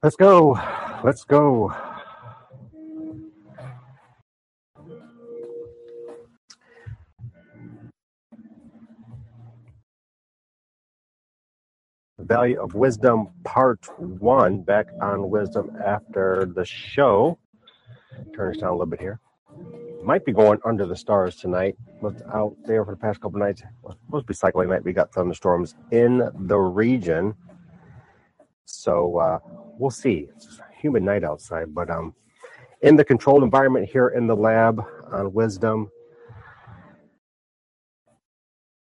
Let's go. Let's go. The Value of Wisdom, Part 1, back on wisdom after the show. Turn this down a little bit here. Might be going under the stars tonight. Looked out there for the past couple nights. supposed to be cycling night. We got thunderstorms in the region. So uh, we'll see. It's a humid night outside, but um, in the controlled environment here in the lab on wisdom,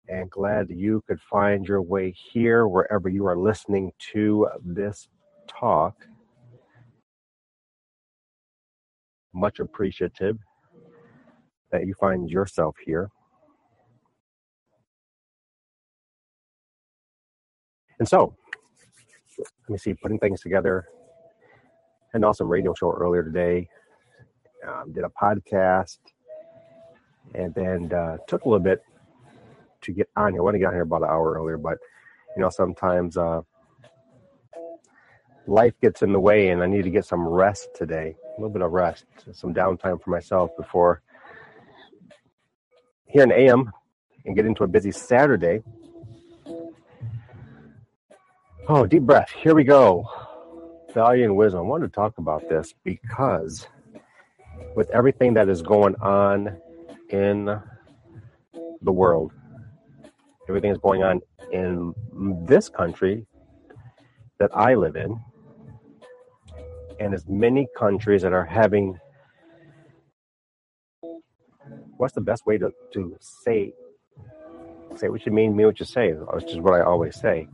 and glad you could find your way here wherever you are listening to this talk. Much appreciative that you find yourself here. And so, let me see, putting things together. And also radio show earlier today. Um, did a podcast, and then uh, took a little bit to get on here. I want to get on here about an hour earlier, but you know sometimes uh, life gets in the way, and I need to get some rest today. A little bit of rest, some downtime for myself before here in AM and get into a busy Saturday. Oh, deep breath. Here we go. Value and wisdom. I wanted to talk about this because with everything that is going on in the world, everything is going on in this country that I live in, and as many countries that are having what's the best way to, to say say what you mean, mean what you say, which is what I always say.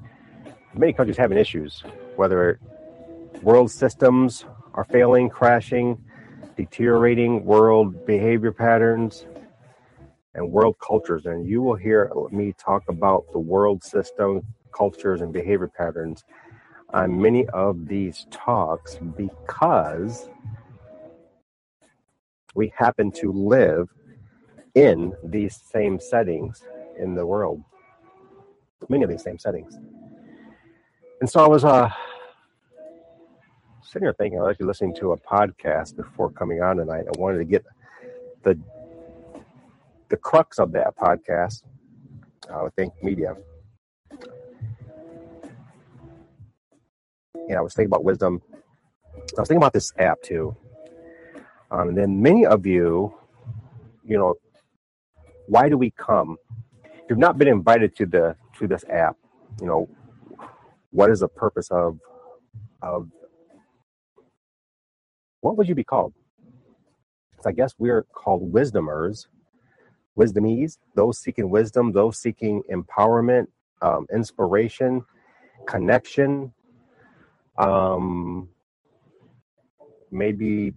Many countries having issues, whether world systems are failing, crashing, deteriorating world behavior patterns, and world cultures. And you will hear me talk about the world system, cultures, and behavior patterns on many of these talks because we happen to live in these same settings in the world, many of these same settings. And so I was uh, sitting here thinking, I was actually listening to a podcast before coming on tonight. I wanted to get the the crux of that podcast, I would think media. And I was thinking about wisdom. I was thinking about this app too. Um, and then many of you, you know, why do we come? You've not been invited to the to this app, you know, what is the purpose of of what would you be called? I guess we're called wisdomers, wisdomies, those seeking wisdom, those seeking empowerment, um, inspiration, connection, um, maybe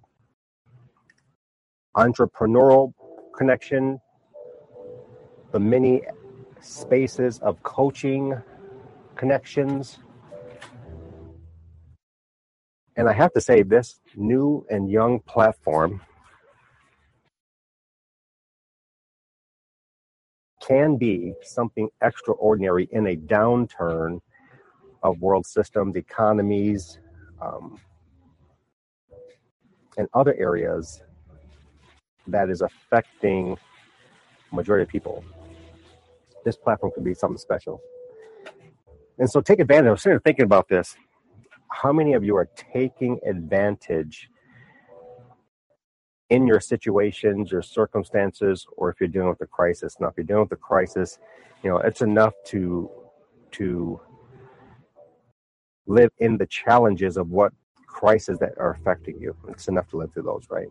entrepreneurial connection, the many spaces of coaching connections. And I have to say, this new and young platform can be something extraordinary in a downturn of world systems, economies, um, and other areas that is affecting majority of people this platform could be something special. And so take advantage. I was sitting thinking about this. How many of you are taking advantage in your situations, your circumstances, or if you're dealing with a crisis? Now, if you're dealing with a crisis, you know, it's enough to to live in the challenges of what crises that are affecting you. It's enough to live through those, right?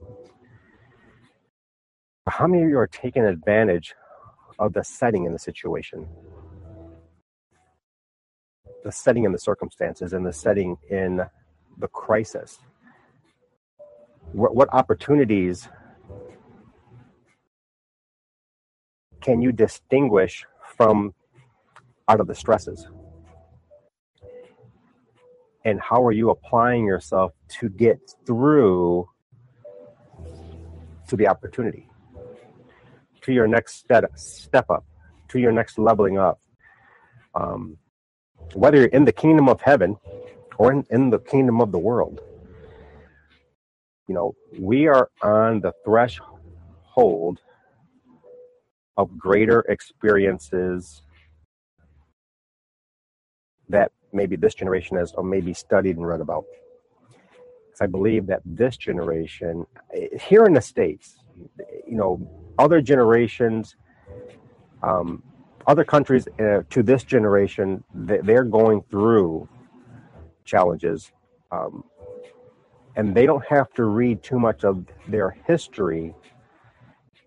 How many of you are taking advantage of the setting in the situation, the setting in the circumstances, and the setting in the crisis. What, what opportunities can you distinguish from out of the stresses? And how are you applying yourself to get through to the opportunity? to your next step, step up, to your next leveling up. Um, whether you're in the kingdom of heaven or in, in the kingdom of the world. You know, we are on the threshold of greater experiences that maybe this generation has or maybe studied and read about. Because I believe that this generation, here in the States, you know, other generations, um, other countries uh, to this generation, they're going through challenges. Um, and they don't have to read too much of their history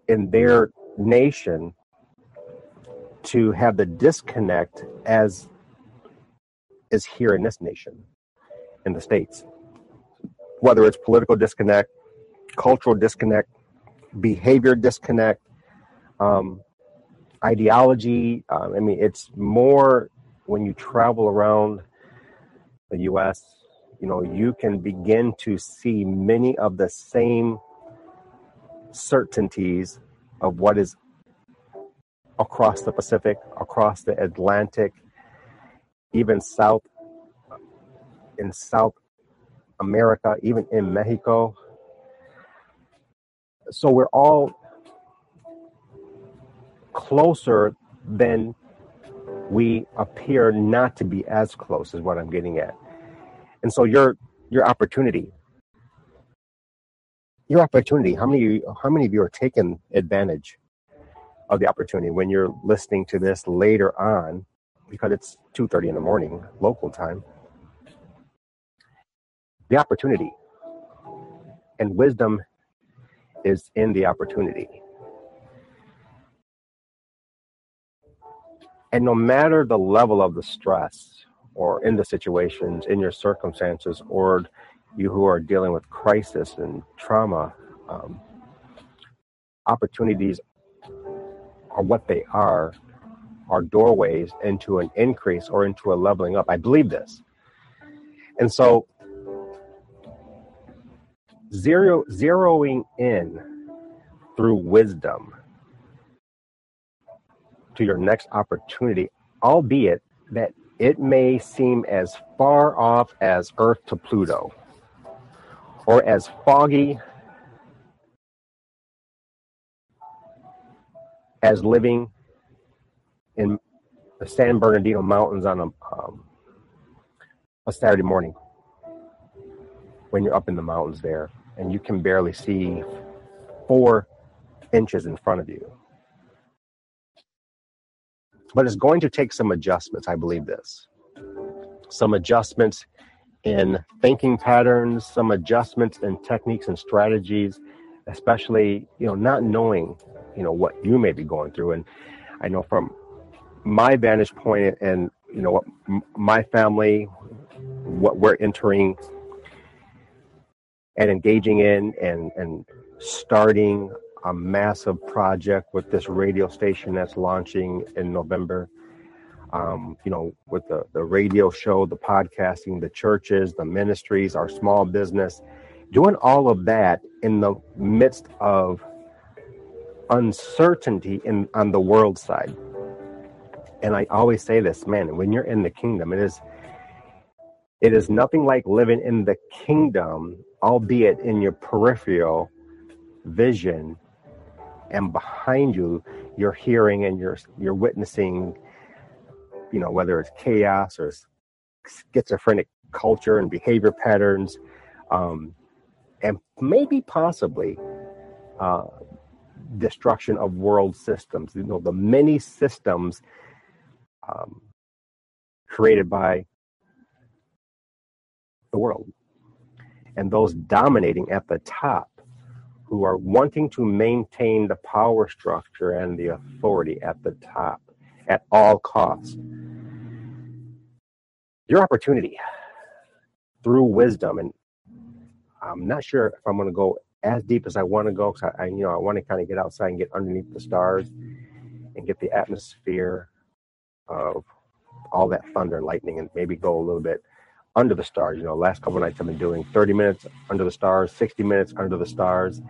in their nation to have the disconnect as is here in this nation, in the States. Whether it's political disconnect, cultural disconnect, behavior disconnect, um, ideology. Um, I mean, it's more when you travel around the U.S. You know, you can begin to see many of the same certainties of what is across the Pacific, across the Atlantic, even South in South America, even in Mexico. So we're all closer than we appear not to be as close is what I'm getting at. And so your your opportunity your opportunity how many how many of you are taking advantage of the opportunity when you're listening to this later on? Because it's 2:30 in the morning local time. The opportunity and wisdom is in the opportunity And no matter the level of the stress or in the situations, in your circumstances, or you who are dealing with crisis and trauma, um, opportunities are what they are, are doorways into an increase or into a leveling up. I believe this. And so, zero, zeroing in through wisdom to your next opportunity, albeit that it may seem as far off as Earth to Pluto or as foggy as living in the San Bernardino Mountains on a, um, a Saturday morning when you're up in the mountains there and you can barely see four inches in front of you but it's going to take some adjustments. I believe this. Some adjustments in thinking patterns, some adjustments in techniques and strategies, especially, you know, not knowing, you know, what you may be going through. And I know from my vantage point and, you know, what my family, what we're entering and engaging in and, and starting a massive project with this radio station that's launching in November. Um, you know, with the, the radio show, the podcasting, the churches, the ministries, our small business, doing all of that in the midst of uncertainty in on the world side. And I always say this, man, when you're in the kingdom, it is it is nothing like living in the kingdom, albeit in your peripheral vision and behind you you're hearing and you're you're witnessing you know whether it's chaos or schizophrenic culture and behavior patterns um, and maybe possibly uh, destruction of world systems. You know the many systems um, created by the world. And those dominating at the top who are wanting to maintain the power structure and the authority at the top at all costs. Your opportunity through wisdom, and I'm not sure if I'm going to go as deep as I want to go because I, I, you know, I want to kind of get outside and get underneath the stars and get the atmosphere of all that thunder and lightning, and maybe go a little bit under the stars. You know, last couple nights I've been doing 30 minutes under the stars, 60 minutes under the stars,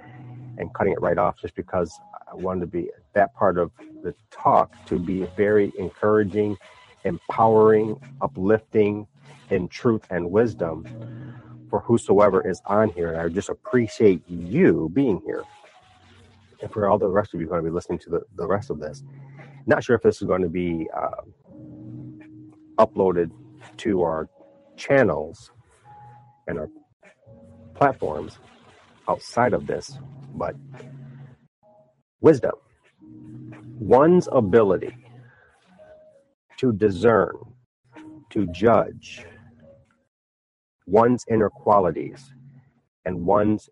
and cutting it right off just because I wanted to be that part of the talk to be very encouraging, empowering, uplifting, in truth and wisdom for whosoever is on here. And I just appreciate you being here. And for all the rest of you going to be listening to the, the rest of this, not sure if this is going to be uh, uploaded to our channels and our platforms outside of this, but wisdom, one's ability to discern, to judge one's inner qualities and one's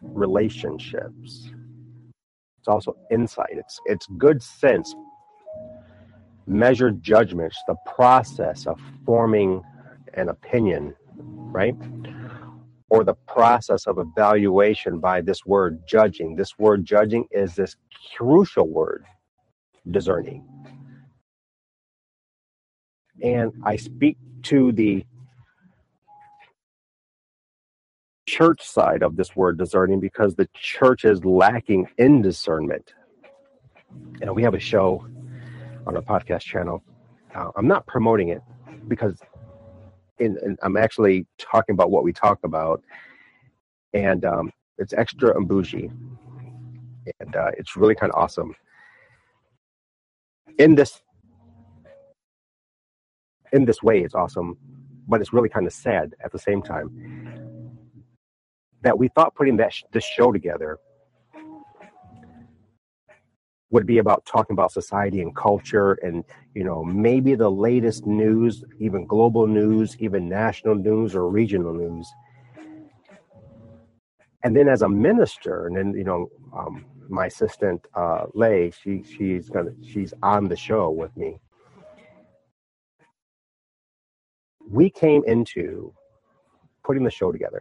relationships. It's also insight. It's it's good sense, measured judgments, the process of forming an opinion, right? Or the process of evaluation by this word judging. This word judging is this crucial word, discerning. And I speak to the church side of this word discerning because the church is lacking in discernment. And we have a show on our podcast channel. Uh, I'm not promoting it because in, I'm actually talking about what we talk about, and um, it's extra and bougie, and uh, it's really kind of awesome. In this in this way, it's awesome, but it's really kind of sad at the same time that we thought putting that sh- this show together would be about talking about society and culture and you know maybe the latest news even global news even national news or regional news. And then as a minister and then you know um, my assistant uh, lay she she's gonna she's on the show with me. We came into putting the show together.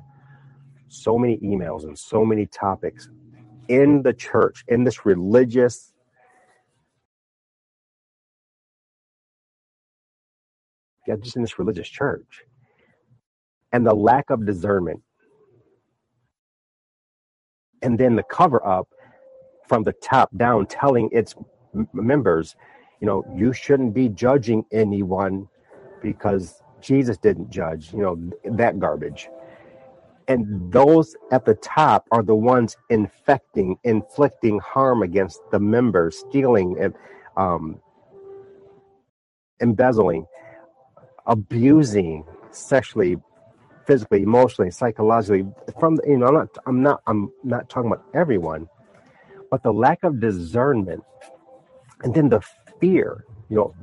So many emails and so many topics in the church in this religious just in this religious church. And the lack of discernment. And then the cover up from the top down telling its members, you know, you shouldn't be judging anyone because Jesus didn't judge, you know, that garbage. And those at the top are the ones infecting, inflicting harm against the members, stealing and um, embezzling abusing sexually, physically, emotionally, psychologically from you know I'm not I'm not I'm not talking about everyone, but the lack of discernment and then the fear, you know,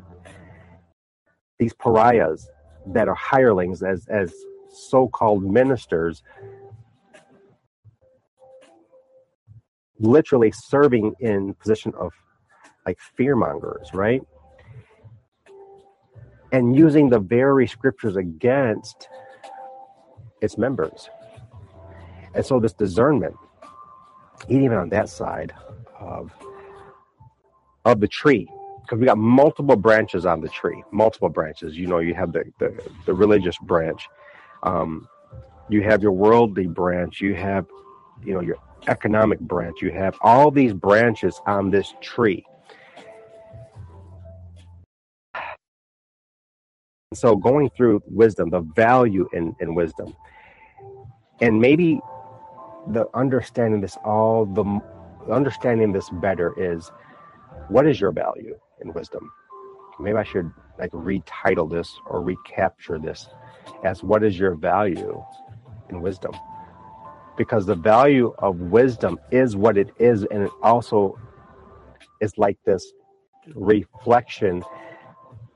these pariahs that are hirelings as as so-called ministers literally serving in position of like fear mongers, right? And using the very scriptures against its members. And so this discernment, even on that side of of the tree, because we got multiple branches on the tree, multiple branches. You know, you have the the, the religious branch, um, you have your worldly branch, you have, you know, your economic branch, you have all these branches on this tree. So going through wisdom, the value in, in wisdom, and maybe the understanding this all the understanding this better is what is your value in wisdom? Maybe I should like retitle this or recapture this as what is your value in wisdom? Because the value of wisdom is what it is, and it also is like this reflection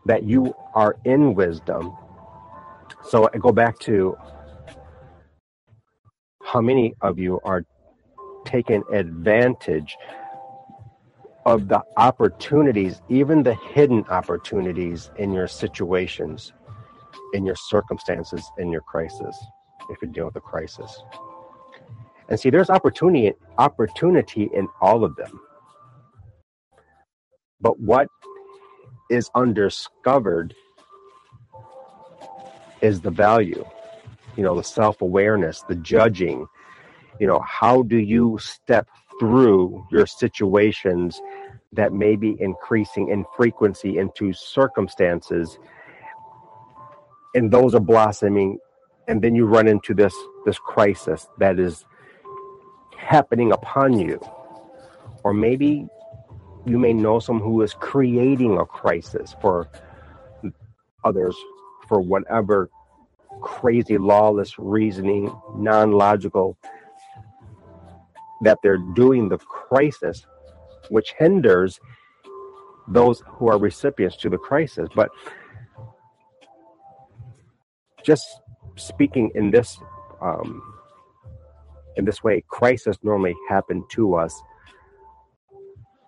that you are in wisdom. So I go back to how many of you are taking advantage of the opportunities, even the hidden opportunities in your situations, in your circumstances, in your crisis, if you deal with a crisis. And see, there's opportunity opportunity in all of them. But what is undiscovered is the value you know the self-awareness the judging. You know how do you step through your situations that may be increasing in frequency into circumstances? And those are blossoming and then you run into this this crisis that is happening upon you. Or maybe you may know someone who is creating a crisis for others for whatever crazy lawless reasoning non-logical that they're doing the crisis which hinders those who are recipients to the crisis. But just speaking in this um, in this way, crisis normally happen to us,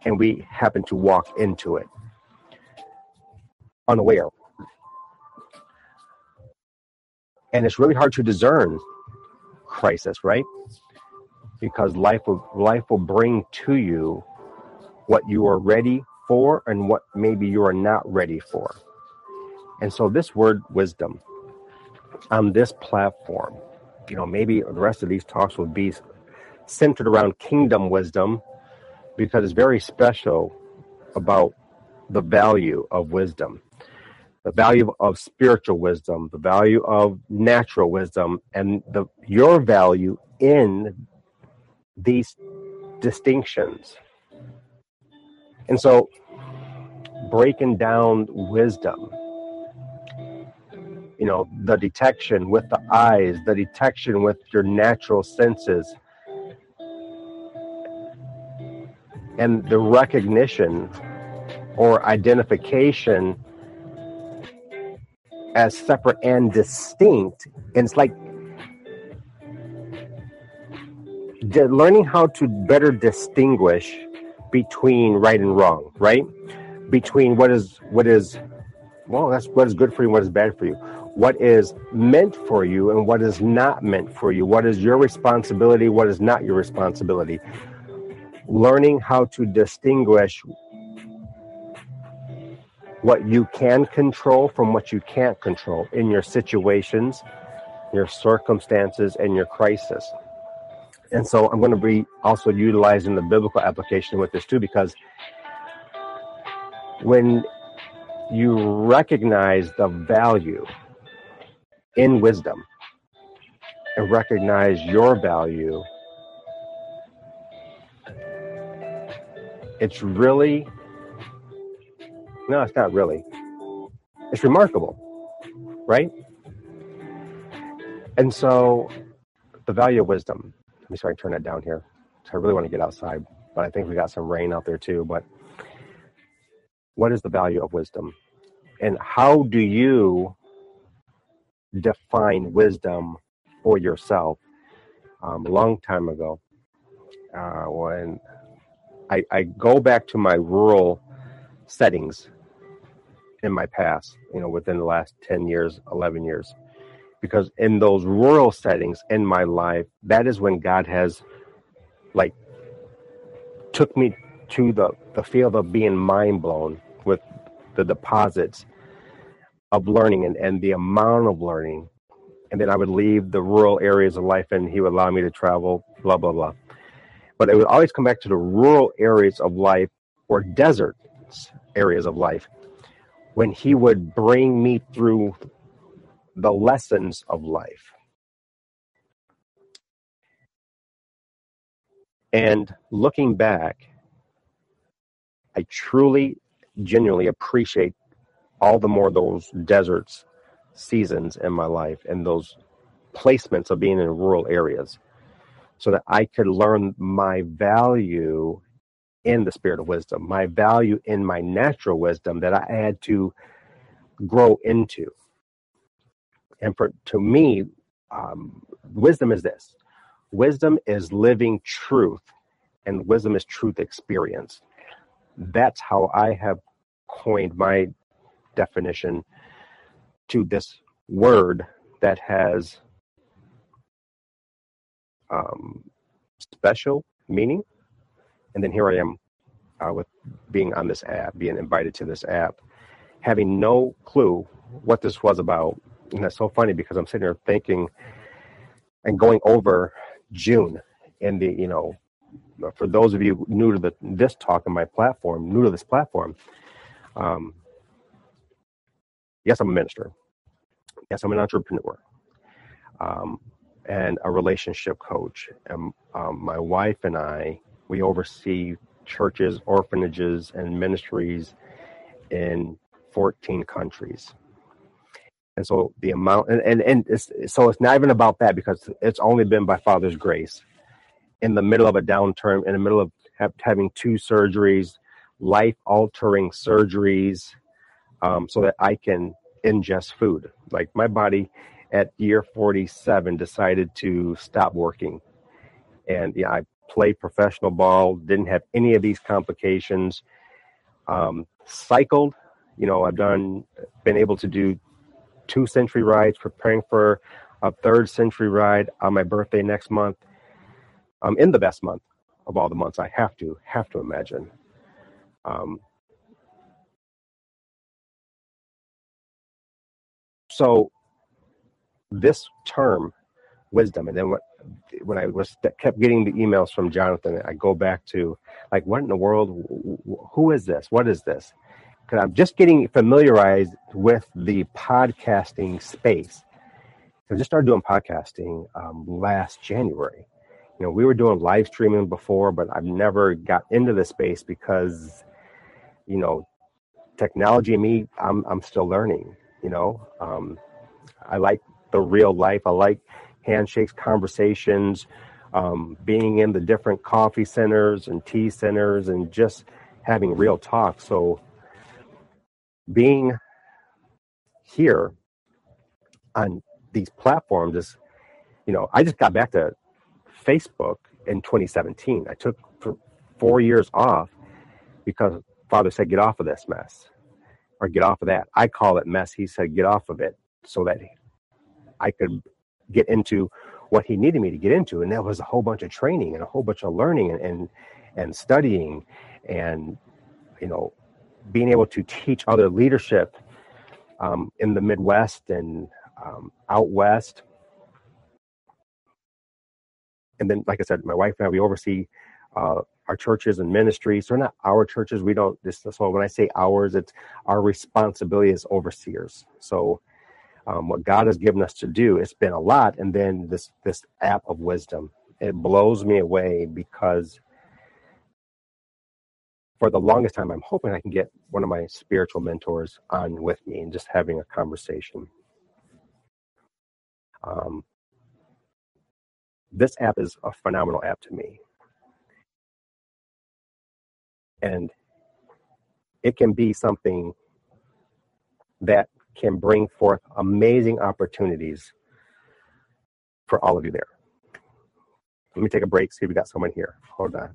and we happen to walk into it unaware. And it's really hard to discern crisis, right? Because life will life will bring to you what you are ready for and what maybe you are not ready for. And so this word wisdom on this platform. You know, maybe the rest of these talks will be centered around kingdom wisdom because it's very special about the value of wisdom, the value of spiritual wisdom, the value of natural wisdom, and the your value in these distinctions. And so breaking down wisdom you know the detection with the eyes the detection with your natural senses and the recognition or identification as separate and distinct. And it's like learning how to better distinguish between right and wrong right? Between what is what is well that's what is good for you what is bad for you. What is meant for you and what is not meant for you, what is your responsibility, what is not your responsibility. Learning how to distinguish what you can control from what you can't control in your situations, your circumstances, and your crisis. And so I'm going to be also utilizing the biblical application with this too, because when you recognize the value in wisdom and recognize your value, it's really, no, it's not really. It's remarkable, right? And so the value of wisdom, let me sorry, turn that down here. I really want to get outside, but I think we got some rain out there too. But what is the value of wisdom? And how do you define wisdom for yourself um, a long time ago uh, when I, I go back to my rural settings in my past, you know, within the last 10 years, 11 years. Because in those rural settings in my life, that is when God has like took me to the, the field of being mind blown with the deposits of learning and, and the amount of learning. And then I would leave the rural areas of life and he would allow me to travel, blah, blah, blah. But it would always come back to the rural areas of life or desert areas of life when he would bring me through the lessons of life. And looking back, I truly, genuinely appreciate all the more those deserts seasons in my life and those placements of being in rural areas so that I could learn my value in the spirit of wisdom, my value in my natural wisdom that I had to grow into. And for to me, um, wisdom is this wisdom is living truth, and wisdom is truth experience. That's how I have coined my definition to this word that has um, special meaning. And then here I am uh, with being on this app, being invited to this app, having no clue what this was about. And that's so funny because I'm sitting here thinking and going over June and the, you know, for those of you new to the, this talk on my platform, new to this platform, um, yes, I'm a minister. Yes, I'm an entrepreneur um, and a relationship coach. And um, my wife and I, we oversee churches, orphanages, and ministries in 14 countries. And so the amount, and, and, and it's, so it's not even about that because it's only been by Father's grace. In the middle of a downturn, in the middle of having two surgeries, life altering surgeries, um, so that I can ingest food. Like my body at year 47 decided to stop working. And yeah, I played professional ball, didn't have any of these complications. Um, cycled, you know, I've done, been able to do two century rides, preparing for a third century ride on my birthday next month. I'm in the best month of all the months. I have to, have to imagine. Um, so this term, wisdom, and then what, when I was kept getting the emails from Jonathan, I go back to like, what in the world? Who is this? What is this? Because I'm just getting familiarized with the podcasting space. I just started doing podcasting um, last January. You know, we were doing live streaming before, but I've never got into the space because, you know, technology and me, I'm I'm still learning. You know, um, I like the real life. I like handshakes, conversations, um, being in the different coffee centers and tea centers, and just having real talk. So, being here on these platforms is, you know, I just got back to Facebook in 2017. I took four years off because Father said, "Get off of this mess." or get off of that. I call it mess. He said, get off of it so that I could get into what he needed me to get into. And that was a whole bunch of training and a whole bunch of learning and, and, and studying and, you know, being able to teach other leadership um, in the Midwest and um, out West. And then, like I said, my wife and I, we oversee uh, our churches and ministries. They're not our churches. We don't. This, so when I say ours, it's our responsibility as overseers. So um, what God has given us to do, it's been a lot. And then this this app of wisdom, it blows me away because for the longest time, I'm hoping I can get one of my spiritual mentors on with me and just having a conversation. Um, this app is a phenomenal app to me. And it can be something that can bring forth amazing opportunities for all of you there. Let me take a break, see if we got someone here. Hold on.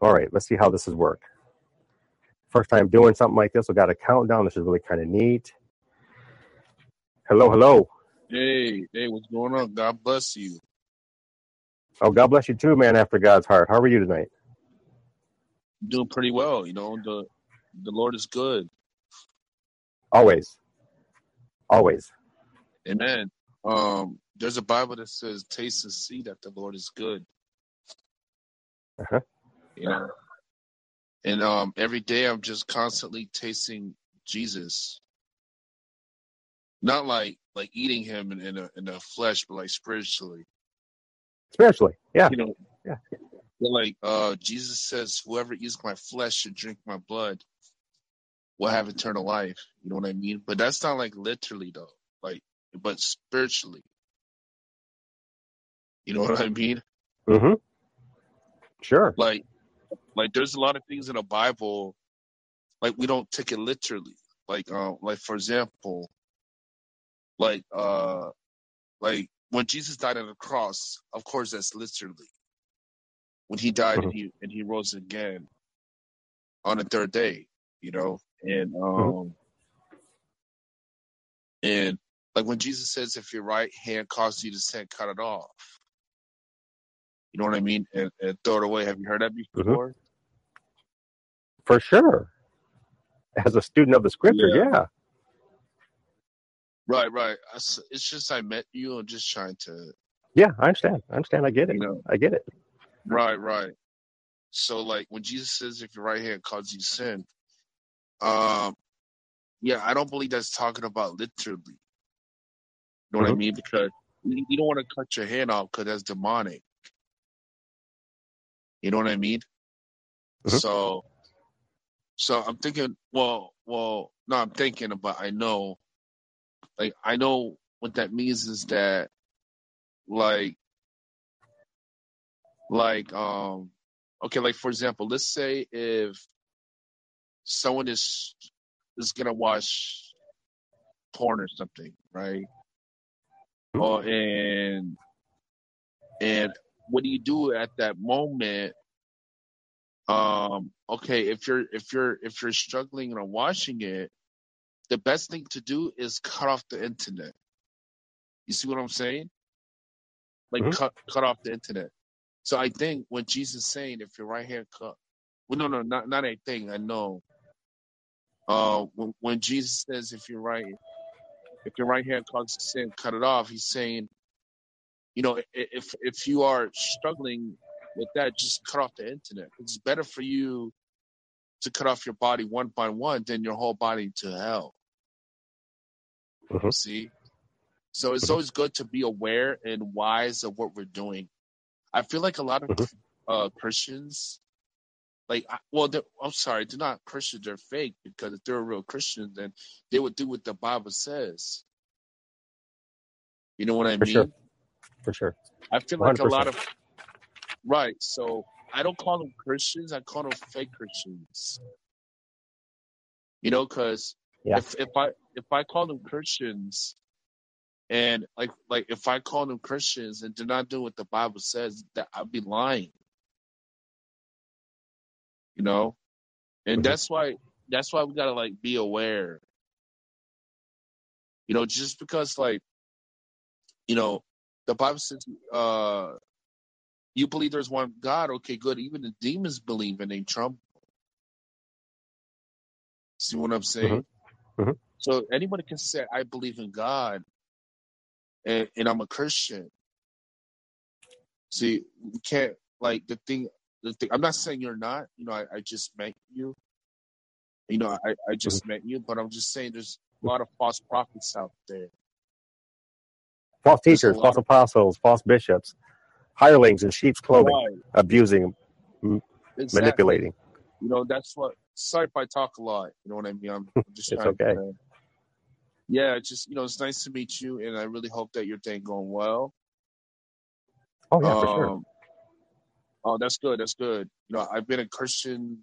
All right, let's see how this is work. First time doing something like this, we got a countdown. This is really kind of neat. Hello, hello. Hey, hey, what's going on? God bless you. Oh, God bless you too, man. After God's heart. How are you tonight? Doing pretty well. You know, the the Lord is good. Always. Always. Amen. Um, there's a Bible that says, "Taste and see that the Lord is good." Uh-huh. You know, and um, every day I'm just constantly tasting Jesus. Not like like eating him in, in, a, in the flesh, but like spiritually. Spiritually, yeah. You know, yeah. Like uh, Jesus says, "Whoever eats my flesh should drink my blood." Will have eternal life. You know what I mean? But that's not like literally though. Like, but spiritually. You know what I mean? Mm-hmm. Sure. Like, like there's a lot of things in the Bible, like we don't take it literally. Like, um, like for example, like uh like when Jesus died on the cross, of course that's literally. When he died mm-hmm. and he and he rose again on the third day, you know, and mm-hmm. um mm-hmm. and like when Jesus says if your right hand causes you to sin, cut it off. You know what I mean? And, and throw it away. Have you heard that mm-hmm. before? Mm-hmm. For sure. As a student of the scripture, yeah. yeah. Right, right. It's just I met you and just trying to. Yeah, I understand. I understand. I get it. You know, I get it. Right, right. So like when Jesus says, "If your right hand causes you sin," um, yeah, I don't believe that's talking about literally. You know what I Mhm. mean? Because you don't want to cut your hand off because that's demonic. You know what I mean? Mhm. So, so I'm thinking. Well, well, no, I'm thinking about. I know, like, I know what that means is that, like, like, um, okay, like for example, let's say if someone is is gonna watch porn or something, right? Mhm. Or and and what do you do at that moment? Um, okay, if you're if you're if you're struggling and watching it, the best thing to do is cut off the internet. You see what I'm saying? Like Mhm. cut cut off the internet. So I think when Jesus is saying if your right hand cut well no no not not a thing, I know. Uh when when Jesus says if your right if your right hand causes sin, cut it off, he's saying, you know, if if you are struggling with that, just cut off the internet. It's better for you to cut off your body one by one than your whole body to hell. Mhm. See? So it's Mhm. always good to be aware and wise of what we're doing. I feel like a lot of Mhm. uh, Christians, like, I- well, they're, I'm sorry, they're not Christians, they're fake because if they're a real Christian, then they would do what the Bible says. You know what I For sure. mean? For sure. I feel One like a lot of, right. So I don't call them Christians, I call them fake Christians. You know, because Yeah. if, if I, if I call them Christians, and like, like if I call them Christians and do not do what the Bible says, that I'd be lying. You know, and Mhm. that's why that's why we gotta like be aware. You know, just because like you know the Bible says uh you believe there's one God, okay, good. Even the demons believe and they tremble. See what I'm saying? Mhm. So anybody can say I believe in God and, and I'm a Christian. See, we can't like the thing the thing I'm not saying you're not, you know, I, I just met you. You know, I, I just mm-hmm. met you, but I'm just saying there's a lot of false prophets out there. False teachers, false of apostles, false bishops, hirelings in sheep's clothing, right, abusing, exactly. manipulating. You know, that's what. Sorry if I talk a lot. You know what I mean. I'm, I'm just It's trying okay. to. Yeah, it's just you know, it's nice to meet you, and I really hope that your day going well. Oh yeah, for sure. Um, oh, that's good. That's good. You know, I've been a Christian.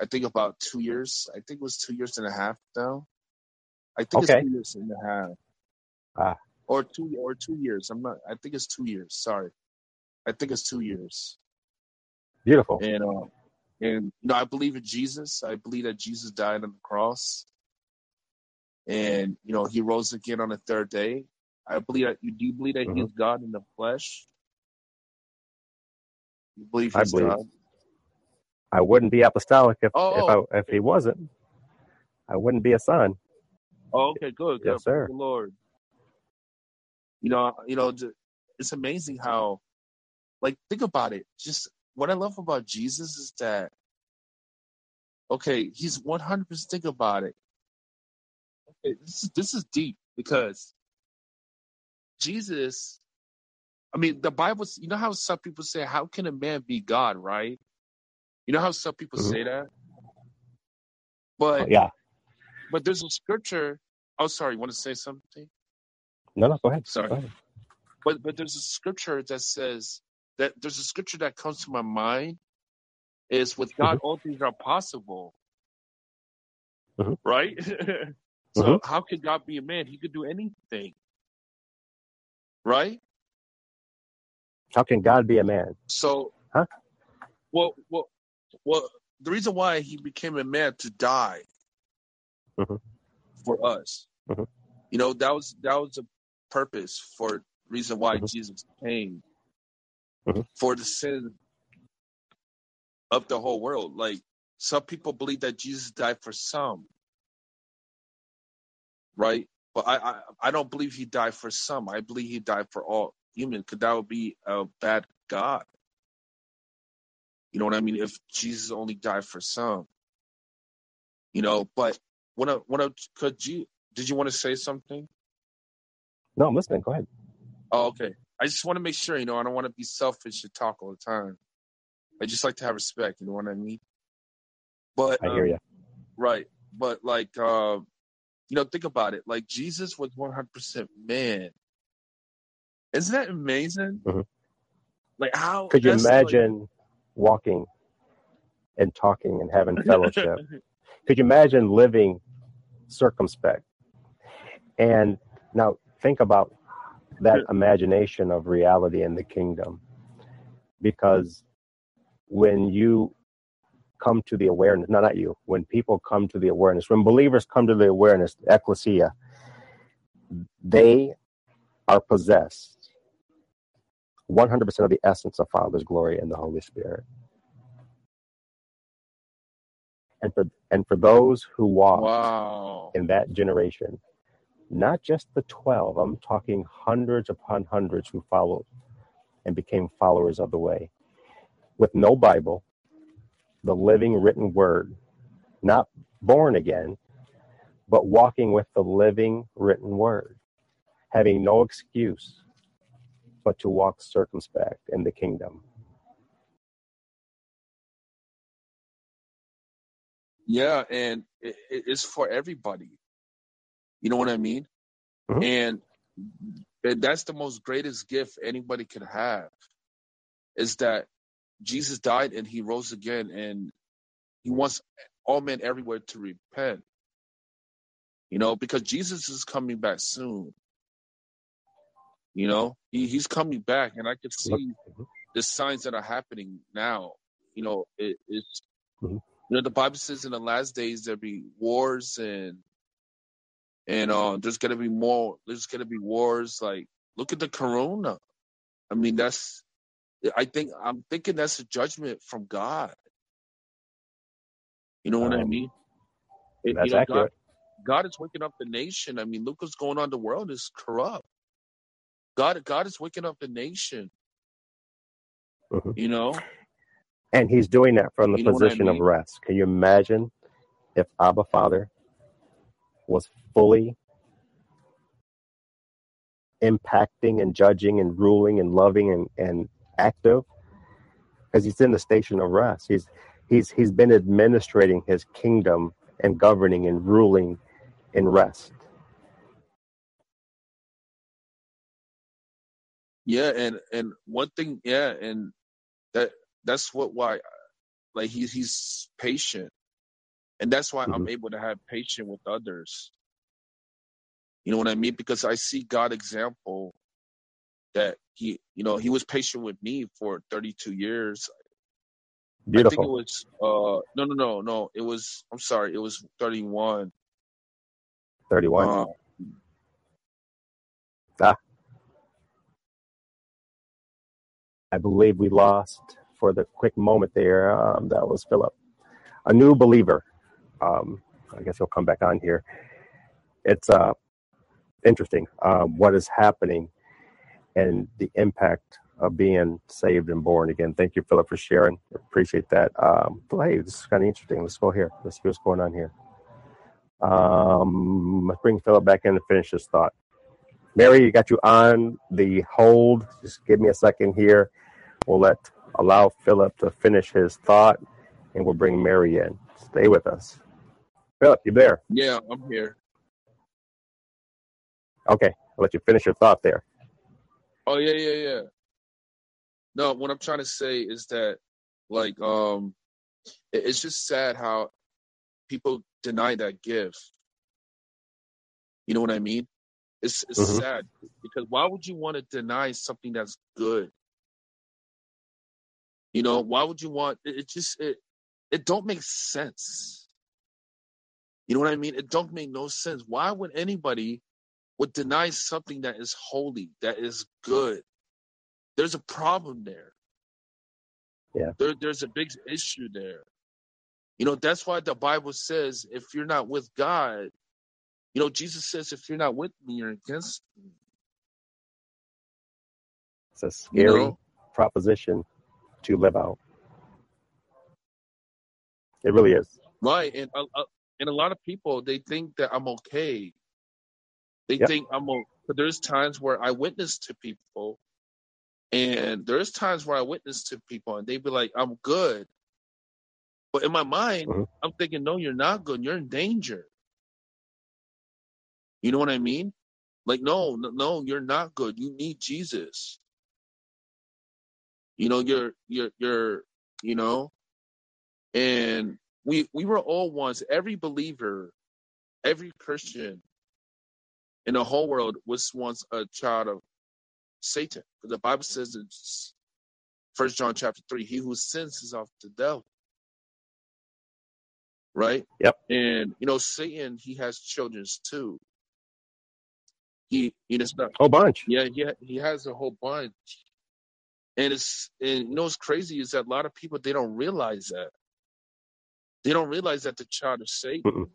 I think about two years. I think it was two years and a half now. I think it's two years and a half, Ah, or two or two years. I'm not. I think it's two years. Sorry, I think it's two years. beautiful. And uh, and you know, I believe in Jesus. I believe that Jesus died on the cross. And you know he rose again on the third day. I believe that you do you believe that he hmm is God in the flesh. You believe I believe God. I wouldn't be apostolic if if Oh, I if he wasn't. I wouldn't be a son. oh, okay, good, good. Yes, sir. Lord. You know, you know, it's amazing how, like, think about it. Just what I love about Jesus is that, okay, he's one hundred percent. Think about it. Okay, this is this is deep because Jesus. I mean, the Bible. You know how some people say, "How can a man be God?" Right? You know how some people hmm say that, Oh, but yeah. But there's a scripture. Oh, sorry. You want to say something? No, no. Go ahead. Sorry. Go ahead. But but there's a scripture that says that there's a scripture that comes to my mind is with God all things are possible, hmm right? so how could God be a man? He could do anything, right? How can God be a man? So Huh? well well well the reason why he became a man to die hmm for us, hmm you know, that was that was a purpose for reason why hmm Jesus came hmm for the sin of the whole world. Like some people believe that Jesus died for some, right? But I I, I don't believe he died for some. I believe he died for all humans, because that would be a bad God. You know what I mean? If Jesus only died for some, you know. But when I, when I, could you did you want to say something? No, I'm listening. Go ahead. Oh, okay. I just want to make sure, you know, I don't want to be selfish and talk all the time. I just like to have respect. You know what I mean? But I hear um, you. right. But like, uh, you know, think about it. Like Jesus was 100% man. Isn't that amazing? Mhm. Like how Could you that's like- imagine walking and talking and having fellowship? Could you imagine living circumspect? And now think about that imagination of reality in the kingdom. Because when you come to the awareness, no, not you, when people come to the awareness, when believers come to the awareness, ecclesia, they are possessed 100% of the essence of Father's glory and the Holy Spirit. And for, and for those who walk wow. in that generation, not just the 12, I'm talking hundreds upon hundreds who followed and became followers of the way with no Bible, the living written word, not born again, but walking with the living written word, having no excuse but to walk circumspect in the kingdom. Yeah, and it, it- it's for everybody. You know what I mean? Mhm. And and that's the most greatest gift anybody could have is that Jesus died and he rose again and he wants all men everywhere to repent. You know, because Jesus is coming back soon. You know, he, he's coming back and I can see the signs that are happening now. You know, it, it's Mhm. you know the Bible says in the last days there'll be wars and and uh, there's gonna be more. There's gonna be wars. Like look at the Corona. I mean, that's. I think I'm thinking that's a judgment from God. You know what I Um, mean? It- That's you know, accurate. God, God is waking up the nation. I mean, look what's going on. The world is corrupt. God, God is waking up the nation. Mhm. You know, And he's doing that from the You what I position of mean? rest. Can you imagine if Abba Father was fully impacting and judging and ruling and loving and, and active? Because he's in the station of rest. He's he's he's been administrating his kingdom and governing and ruling in rest. yeah, and and one thing, yeah, and that that's what why, like he's he's patient, and that's why I'm Mhm. able to have patience with others. You know what I mean? Because I see God example that he, you know, he was patient with me for 32 years. I think it was uh no no no no it was I'm sorry it was 31. 31. Uh, I believe we lost for the quick moment there. Um, that was Philip, a new believer. Um, I guess he'll come back on here. It's uh, interesting um, what is happening and the impact of being saved and born again. Thank you, Philip, for sharing. Appreciate that. Um, hey, this is kind of interesting. Let's go here. Let's see what's going on here. Um, let's bring Philip back in to finish his thought. Mary, you got you on the hold. Just give me a second here. We'll let allow Philip to finish his thought, and we'll bring Mary in. Stay with us. Philip, you there? yeah, I'm here. Okay, I'll let you finish your thought there. Oh yeah yeah yeah. No, what I'm trying to say is that like um it- it's just sad how people deny that gift. You know what I mean? It's it's Mhm. sad because why would you want to deny something that's good? You know, why would you want it, it just it it don't make sense. You know what I mean? It don't make no sense. Why would anybody would deny something that is holy, that is good? There's a problem there. Yeah. There there's a big issue there. You know, that's why the Bible says if you're not with God, you know, Jesus says if you're not with me, you're against me. It's a You scary know? proposition to live out. It really is. Right, and uh, and a lot of people they think that I'm okay. They Yep. think I'm. a. But there's times where I witness to people, and there's times where I witness to people, and they be like, "I'm good," but in my mind, Mhm. I'm thinking, "No, you're not good. You're in danger." You know what I mean? Like, no, no, no, you're not good. You need Jesus. You know, you're, you're, you're, you know, and we we were all once. Every believer, every Christian in the whole world was once a child of Satan. The Bible says in First John chapter three, he who sins is of the devil. Right? Yep. And you know, Satan, he has children too. He he does not Whole bunch. yeah, he he has a whole bunch. And it's and you know what's crazy is that a lot of people they don't realize that. They don't realize that the child of Satan, Mm-mm.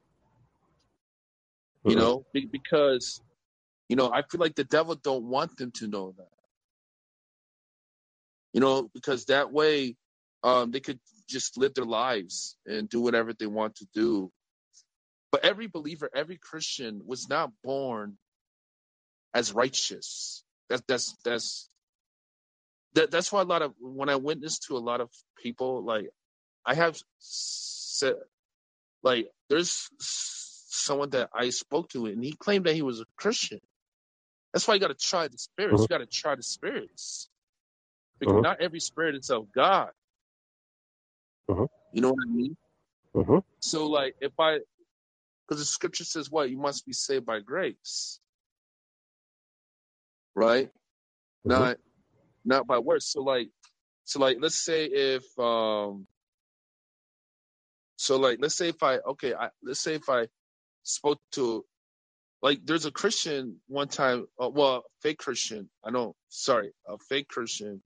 You Mm-mm. know, be- because you know, I feel like the devil don't want them to know that. You know, because that way um they could just live their lives and do whatever they want to do. But every believer, every Christian was not born as righteous. That's that's that's that, that's why a lot of when I witness to a lot of people, like I have said, like there's someone that I spoke to, and he claimed that he was a Christian. That's why you got to try the spirits. You got to try the spirits because Mhm. not every spirit is of God. Mhm. You know what I mean? So, like, if I, because the scripture says, what you must be saved by grace, right? Not, not by works. So, like, so like, let's say if, um, so like, let's say if I, okay, I, let's say if I spoke to, like, there's a Christian one time, uh, well, fake Christian. I know, sorry, a fake Christian,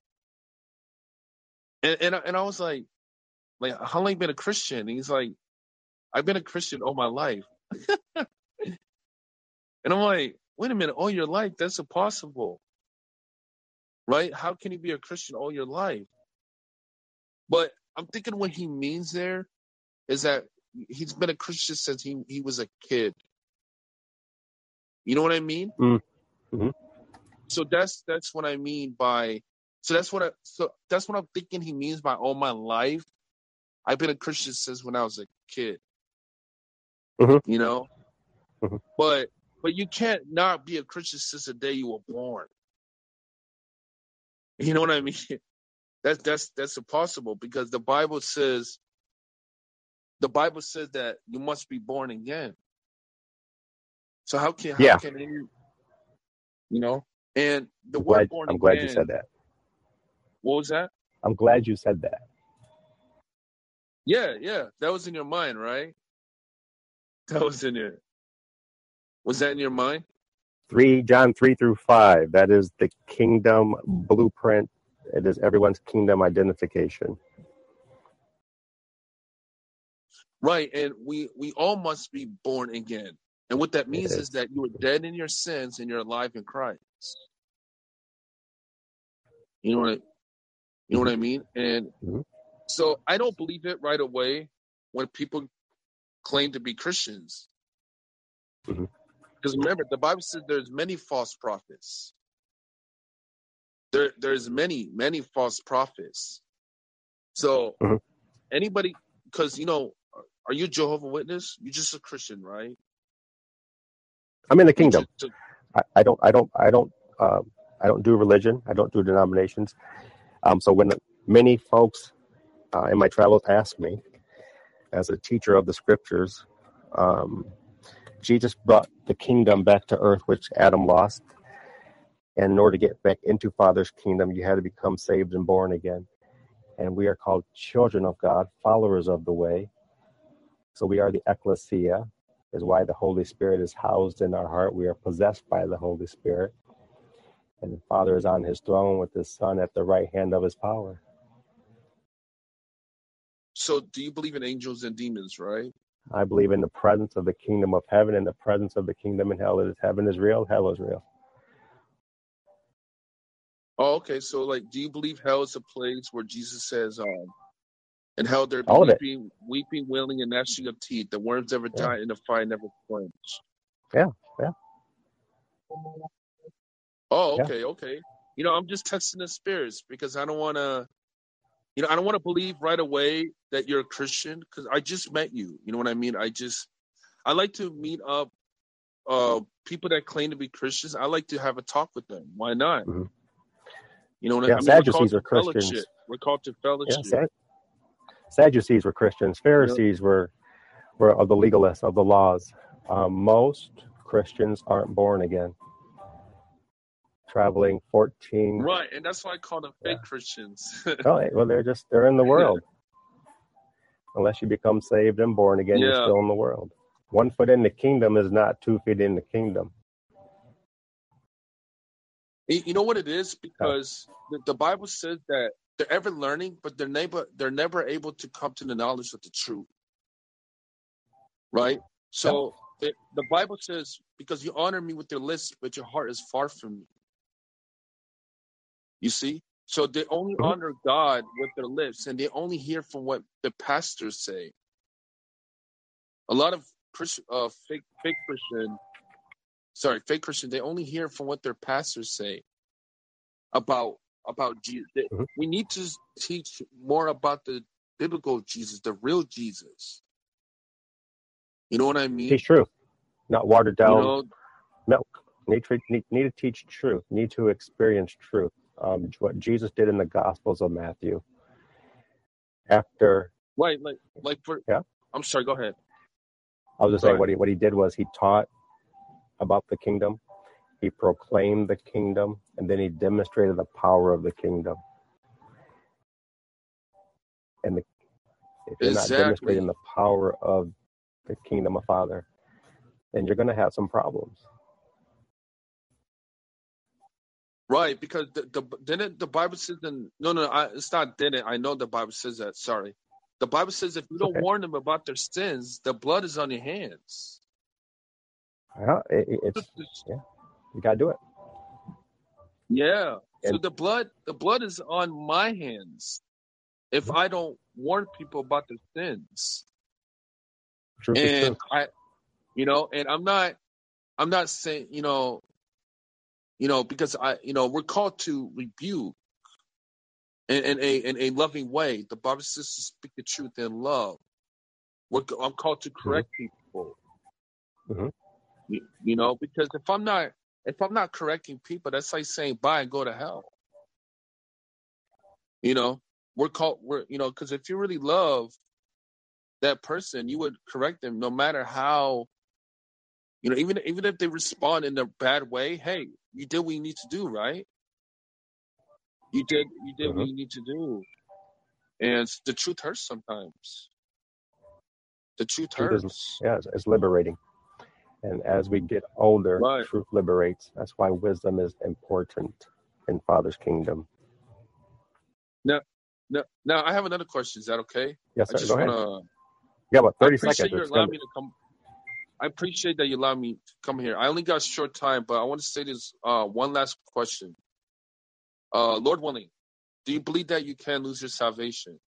and and I- and I was like, like, how long you been a Christian? And he's like, I've been a Christian all my life. And I'm like, wait a minute, all your life? That's impossible. Right? How can you be a Christian all your life? But I'm thinking what he means there is that he's been a Christian since he, he was a kid. You know what I mean? Mm. Mhm. So that's that's what I mean by so that's what I so that's what I'm thinking he means by all my life. I've been a Christian since when I was a kid. Mhm. You know? Mhm. But but you can't not be a Christian since the day you were born. You know what I mean? That's that's that's impossible because the Bible says the Bible says that you must be born again. So how can how Yeah. can you you know? And the I'm word glad, born I'm glad again. you said that. What was that? I'm glad you said that. Yeah, yeah, that was in your mind, right? That was in your. Was that in your mind? Three John three through five. That is the kingdom blueprint. It is everyone's kingdom identification. Right, and we we all must be born again. And what that means It is that you are dead in your sins and you're alive in Christ. You know what I, you know what I mean? And Mhm. so I don't believe it right away when people claim to be Christians. Mhm. Because remember, the Bible says there's many false prophets. There, there's many, many false prophets. So Mhm. anybody, because you know, are you Jehovah Witness? You're just a Christian, right? I'm in the kingdom. just- I, I don't I don't I don't um, I don't do religion. I don't do denominations. Um, so when many folks uh, in my travels ask me, as a teacher of the scriptures, um, Jesus brought the kingdom back to earth, which Adam lost. And in order to get back into Father's kingdom, you had to become saved and born again. And we are called children of God, followers of the way. So we are the ecclesia, is why the Holy Spirit is housed in our heart. We are possessed by the Holy Spirit. And the Father is on his throne with his Son at the right hand of his power. So, do you believe in angels and demons, right? I believe in the presence of the kingdom of heaven and the presence of the kingdom in hell. It is heaven is real, hell is real. Oh, okay. So, like, do you believe hell is a place where Jesus says, um, And hell there be All weeping, weeping, wailing, and gnashing of teeth. The worms never Yeah. die, and the fire never quench. Yeah. Yeah. Oh, Yeah. okay, okay. You know, I'm just testing the spirits because I don't want to, you know, I don't want to believe right away that you're a Christian because I just met you. You know what I mean? I just, I like to meet up uh people that claim to be Christians. I like to have a talk with them. Why not? Mhm. You know what Yeah, I mean? We're called Sadducees are Christians. fellowship. We're called to Yeah, fellowship. Sad- Sadducees were Christians. Pharisees were were of the legalists of the laws. Um, most Christians aren't born again. Traveling 14. Right, and that's why I call them fake Yeah. Christians. Oh, well, they're just they're in the world. Unless you become saved and born again, you're still in the world. One foot in the kingdom is not two feet in the kingdom. You you know what it is? Because the, the Bible says that they're ever learning, but they're never they're never able to come to the knowledge of the truth. Right? So it, the Bible says, because you honor me with your lips, but your heart is far from me. You see? So they only Mhm. honor God with their lips and they only hear from what the pastors say. A lot of Christian, uh, fake, fake Christian, sorry, fake Christian, they only hear from what their pastors say about about Jesus. Mhm. We need to teach more about the biblical Jesus, the real Jesus. You know what I mean? Teach truth, not watered You down know, milk. Need to need, need to teach truth. Need to experience truth. Um, what Jesus did in the Gospels of Matthew. After right? Like, like for. Yeah. I'm sorry. Go ahead. I was just Go saying ahead. what he what he did was he taught about the kingdom, he proclaimed the kingdom, and then he demonstrated the power of the kingdom. And the, if you're not demonstrating the power of the kingdom of Father, then you're going to have some problems. Right, because the, the didn't the Bible says in no no I, it's not didn't I know the Bible says that sorry the Bible says if you don't Okay. warn them about their sins the blood is on your hands. Yeah, it, it- it's you got to do it. Yeah, so the blood the blood is on my hands if I don't warn people about their sins. Is and truth. I, you know, and I'm not, I'm not saying, you know, you know, because I, you know, we're called to rebuke in, in a in a loving way. The Bible says to speak the truth in love. We're, I'm called to correct people. Mhm. You, you know, because if I'm not, if I'm not correcting people, that's like saying bye and go to hell. You know, we're called, we're, you know, because if you really love that person, you would correct them no matter how, you know, even even if they respond in a bad way. Hey, you did what you need to do, right? You did, you did what Mhm. you need to do, and the truth hurts sometimes. The truth Truth is- hurts. Yeah, it's, it's liberating. And as we get older, Right. truth liberates. That's why wisdom is important in Father's kingdom. Now, now I have another question. Is that okay? Yes, I sir. just Go ahead. want to. Yeah, about I 30 appreciate seconds. you allowing me to come. I appreciate that you allowed me to come here. I only got a short time, but I want to say this uh, one last question. Uh, Lord willing, do you believe that you can lose your salvation?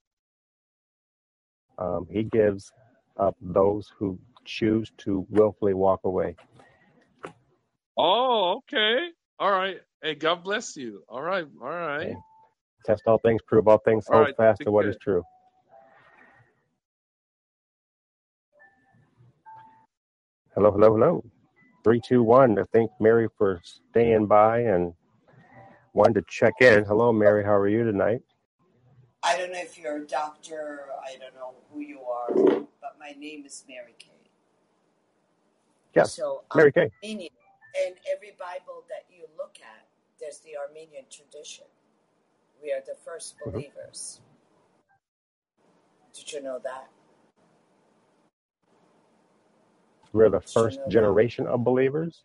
um, he gives up those who choose to willfully walk away. Oh, okay. All right. Hey, God bless you. All right. All right. Okay. Test all things, prove all things, hold right, fast to what care. is true. Hello, hello, hello. Three, two, one. I thank Mary for staying by and wanted to check in. Hello, Mary. How are you tonight? I don't know if you're a doctor, I don't know who you are, but my name is Mary Kay. Yes, So Mary I'm Kay. Armenian, and every Bible that you look at, there's the Armenian tradition. We are the first Mhm. believers. Did you know that? We're the Did you first know that? generation of believers.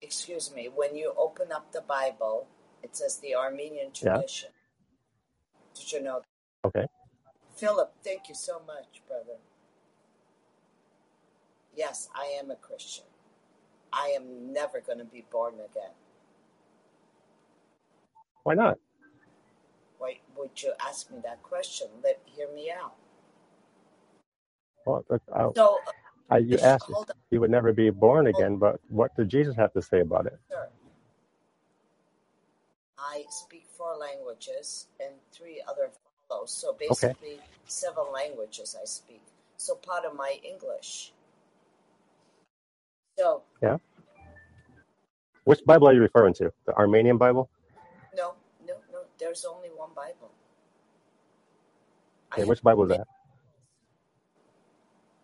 Excuse me, when you open up the Bible, it says the Armenian Yeah. tradition. Did you know that? Okay. Philip, thank you so much, brother. Yes, I am a Christian. I am never going to be born again. Why not? why would you ask me that question? Let hear me out. Well, I, So, I, you asked if you would never be born again, but what did Jesus have to say about it? sir. I speak four languages and three other follow. So Okay. basically, seven languages I speak. So part of my English. So Yeah. Which Bible are you referring to? The Armenian Bible? no, no, no. There's only one Bible. Okay, which Bible is that?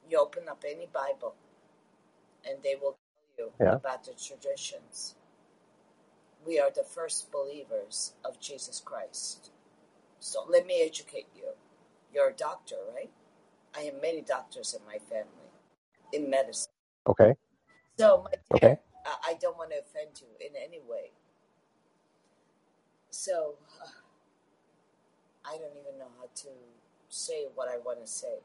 You open up any Bible, and they will tell you Yeah. about the traditions. We are the first believers of Jesus Christ. So let me educate you. You're a doctor, right? I have many doctors in my family in medicine. Okay. So, my Okay. dear, I I don't want to offend you in any way. So, uh, I don't even know how to say what I want to say.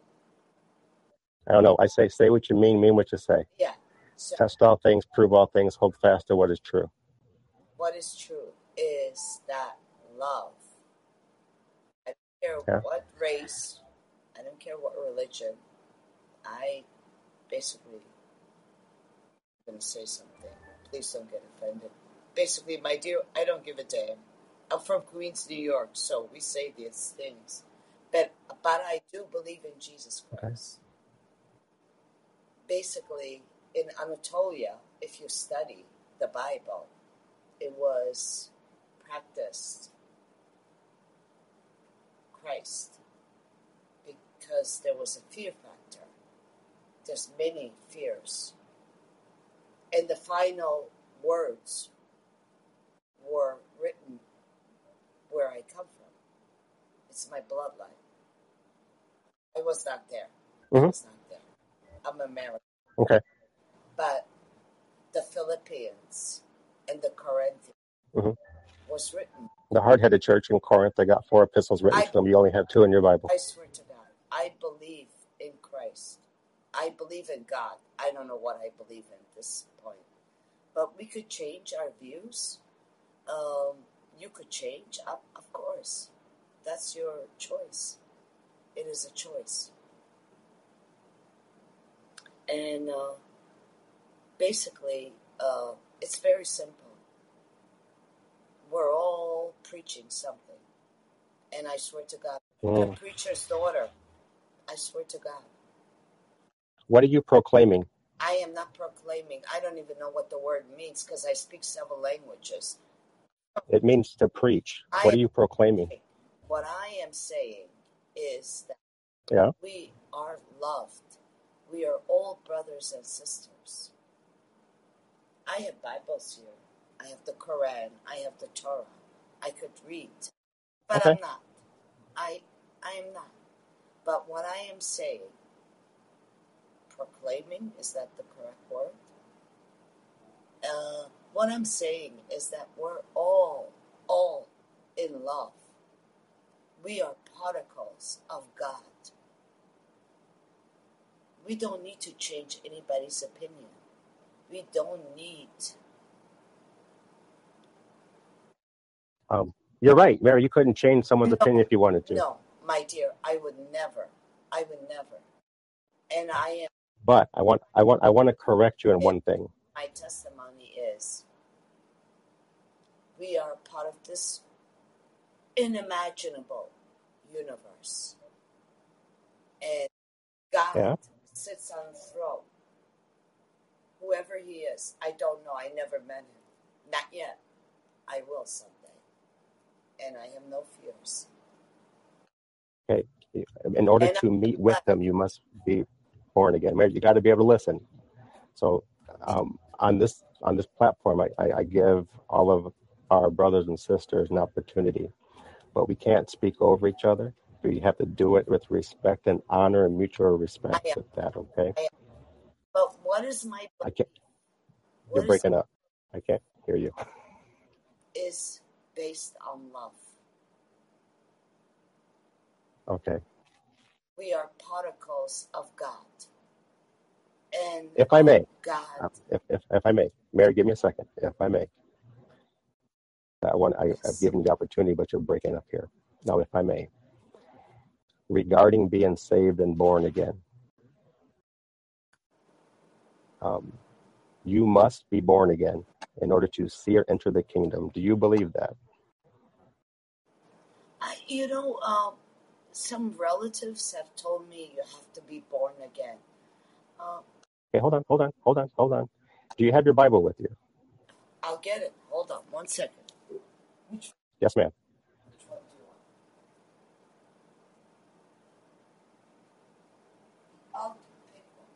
I don't know. I say, say what you mean, mean what you say. Yeah. So, Test all things, prove all things, hold fast to what is true. what is true is that love. I don't care Yeah. what race, I don't care what religion. I basically going to say something. Please don't get offended. Basically, my dear, I don't give a damn. I'm from Queens, New York, so we say these things. But but I do believe in Jesus Okay. Christ. Basically, in Anatolia, if you study the Bible, it was practiced Christ because there was a fear factor. There's many fears. And the final words were written where I come from. It's my bloodline. I was not there. I hmm was not there. I'm American. Okay. But the Philippians and the Corinthians hmm was written. The hard headed church in Corinth, they got four epistles written I to them. You only have two in your Bible. I swear to God, I believe in Christ. I believe in God. I don't know what I believe in at this point. But we could change our views. Um, you could change, of, of course. That's your choice. It is a choice. And uh, basically, uh, it's very simple. We're all preaching something. And I swear to God, Mm. preacher's daughter. I swear to God. What are you proclaiming? I am not proclaiming. I don't even know what the word means because I speak several languages. It means to preach. I What am are you proclaiming? what I am saying is that Yeah. we are loved. We are all brothers and sisters. I have Bibles here. I have the Quran. I have the Torah. I could read, but Okay. I'm not. I I am not. But what I am saying, proclaiming, is that the correct word? Uh, what I'm saying is that we're all, all in love. We are particles of God. We don't need to change anybody's opinion. We don't need. Um, you're right, Mary. You couldn't change someone's No, opinion if you wanted to. no, my dear, I would never. I would never. And I am, But I want, I want, I want to correct you in one thing. my testimony is we are part of this unimaginable universe. And God Yeah. sits on the throne. Whoever he is, I don't know. I never met him. Not yet. I will someday. And I have no fears. Okay. In order And to meet with them, you must be born again. Mary, you got to be able to listen. So um, on this on this platform, I, I, I give all of our brothers and sisters an opportunity, but we can't speak over each other. We have to do it with respect and honor and mutual respect. With that, okay? But what is my I can't. You're what is breaking up. I can't hear you. is based on love. Okay. We are particles of God. And If I may, God if, if, if I may, Mary, give me a second. If I may, I want, I, I've given you the opportunity, but you're breaking up here. Now, if I may, regarding being saved and born again, um, you must be born again in order to see or enter the kingdom. Do you believe that? I, you know, um, some relatives have told me you have to be born again. Um, Okay, hold on, hold on, hold on, hold on. Do you have your Bible with you? I'll get it. Hold on one second. Yes, ma'am. which one do you want? I'll pick one.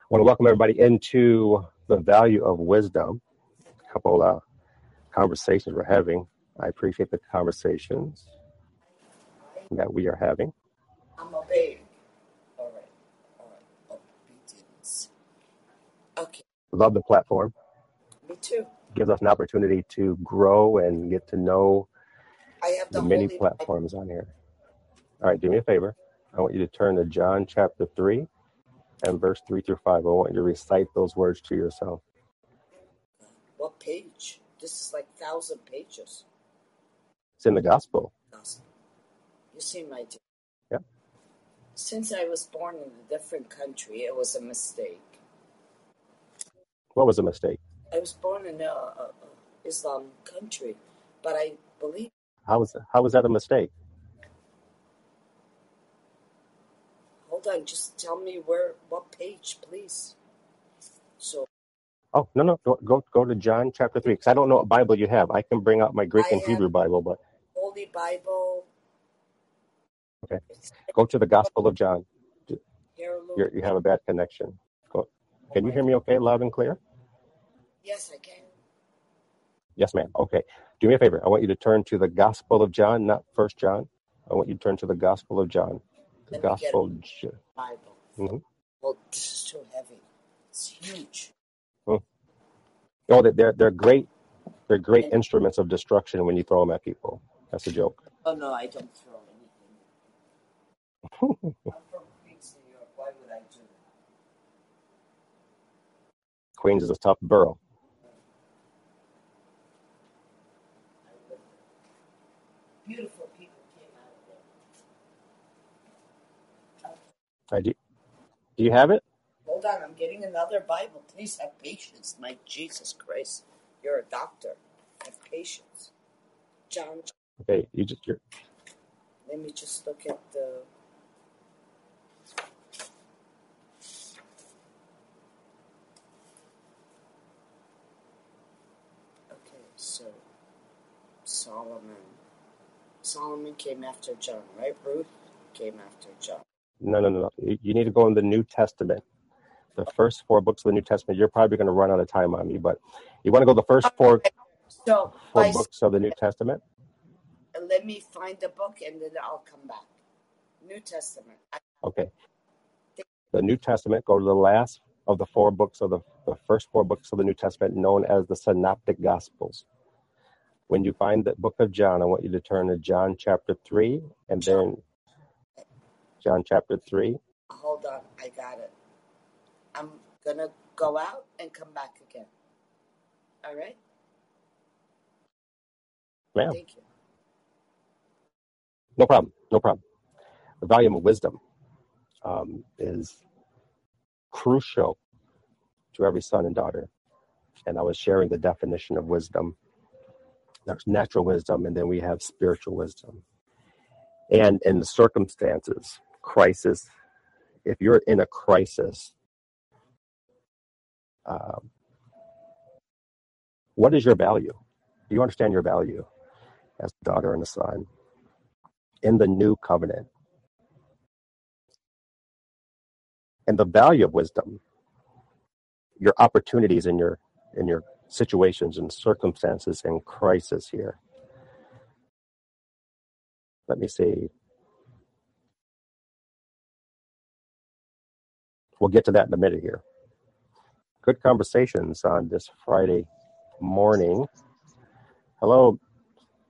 I want to welcome everybody into the value of wisdom. A couple of conversations we're having. I appreciate the conversations that we are having. I'm obeying. All right. All right. Obedience. Okay. Love the platform. Me too. Gives us an opportunity to grow and get to know I have the the many Holy Bible. platforms on here. All right, do me a favor. I want you to turn to John chapter 3 and verse 3 through 5. I want you to recite those words to yourself. What page? This is like thousand pages. It's in the gospel. You see, my dear. Yeah. Since I was born in a different country, it was a mistake. What was a mistake? I was born in a, a, a Islam country, but I believe. How was how was that a mistake? Hold on, just tell me where, what page, please. So Oh no no go go, go to John chapter three because I don't know what Bible you have. I can bring out my Greek I and have Hebrew Bible, but Holy Bible. okay. Go to the Gospel of John. You're, you have a bad connection. Go. Can you hear me okay, loud and clear? Yes, I can. Yes, ma'am. Okay. Do me a favor. I want you to turn to the Gospel of John, not First John. I want you to turn to the Gospel of John. The Let me get a Gospel. of J- Bible. mhm. Well, this is too heavy. It's huge. Mm. Oh, they- they're they're great. They're great instruments of destruction when you throw them at people. That's a joke. oh no, I don't throw anything. I'm from Queens, New York. Why would I do that? Queens is a tough borough. I live there. Beautiful people came out of there. I do. Do you have it? Hold on, I'm getting another Bible. Please have patience. My Jesus Christ, you're a doctor. Have patience. John, Okay. You just you're let me just look at the. Okay, so Solomon. Solomon came after John, right? Ruth came after John. no no no. no. You you need to go in the New Testament. The first four books of the New Testament. You're probably going to run out of time on me, but you want to go the first four so four by books of the New Testament. Let me find the book and then I'll come back. New Testament. Okay. The New Testament. Go to the last of the four books of the the first four books of the New Testament, known as the Synoptic Gospels. When you find the book of John, I want you to turn to John chapter 3 and then John chapter 3. Hold on, I got it. I'm gonna go out and come back again. All right? Ma'am, Thank you. No problem. No problem. The volume of wisdom um, is crucial to every son and daughter. And I was sharing the definition of wisdom. There's natural wisdom, and then we have spiritual wisdom. And in the circumstances, crisis, if you're in a crisis, um, what is your value? Do you understand your value as a daughter and a son in the new covenant? And the value of wisdom, your opportunities in your in your situations and circumstances and crisis here. Let me see. We'll get to that in a minute here. Good conversations on this Friday morning. Hello,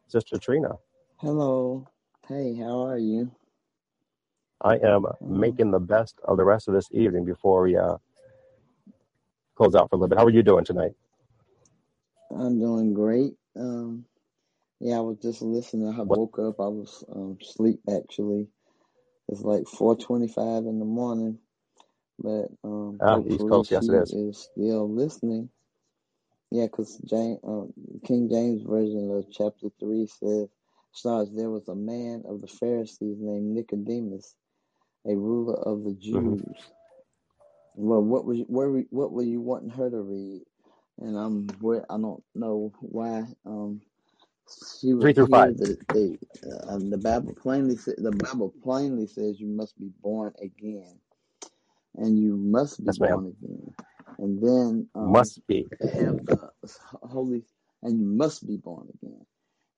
Sister Trina. Hello. Hey, how are you? I am making the best of the rest of this evening before we uh, close out for a little bit. How are you doing tonight? I'm doing great. Um, Yeah, I was just listening. I woke up. I was um, asleep actually. It's like four twenty-five in the morning, but um, Ah, East Coast, yes, it is. is still listening. Yeah, because James, uh, King James version of chapter three says, starts there was a man of the Pharisees named Nicodemus, a ruler of the hmm Jews. Well, what was where what were you wanting her to read? And I'm where I don't know why um she Three through five. that they uh, the Bible plainly sa- the Bible plainly says you must be born again, and you must be ma'am. born again, and then um Must be. have the Holy and you must be born again,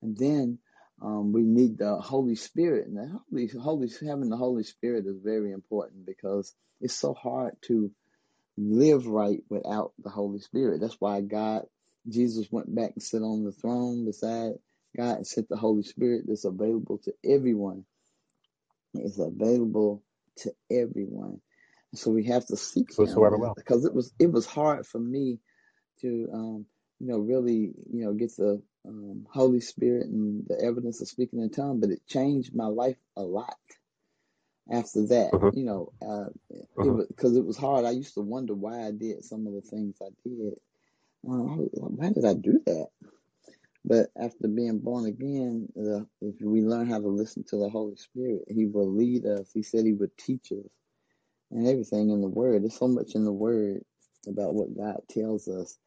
and then um we need the Holy Spirit, and the Holy Holy having the Holy Spirit is very important because it's so hard to live right without the Holy Spirit. That's why God, Jesus went back and sit on the throne beside God and sent the Holy Spirit that's available to everyone. It's available to everyone. So we have to seek Him Whosoever will. because it was it was hard for me to um, you know really you know get the um, Holy Spirit and the evidence of speaking in tongues, but it changed my life a lot after that, hmm you know, uh, it because it was hard. I used to wonder why I did some of the things I did. Why did I do that? But after being born again, uh, if we learn how to listen to the Holy Spirit, He will lead us. He said He would teach us and everything in the Word. There's so much in the Word about what God tells us,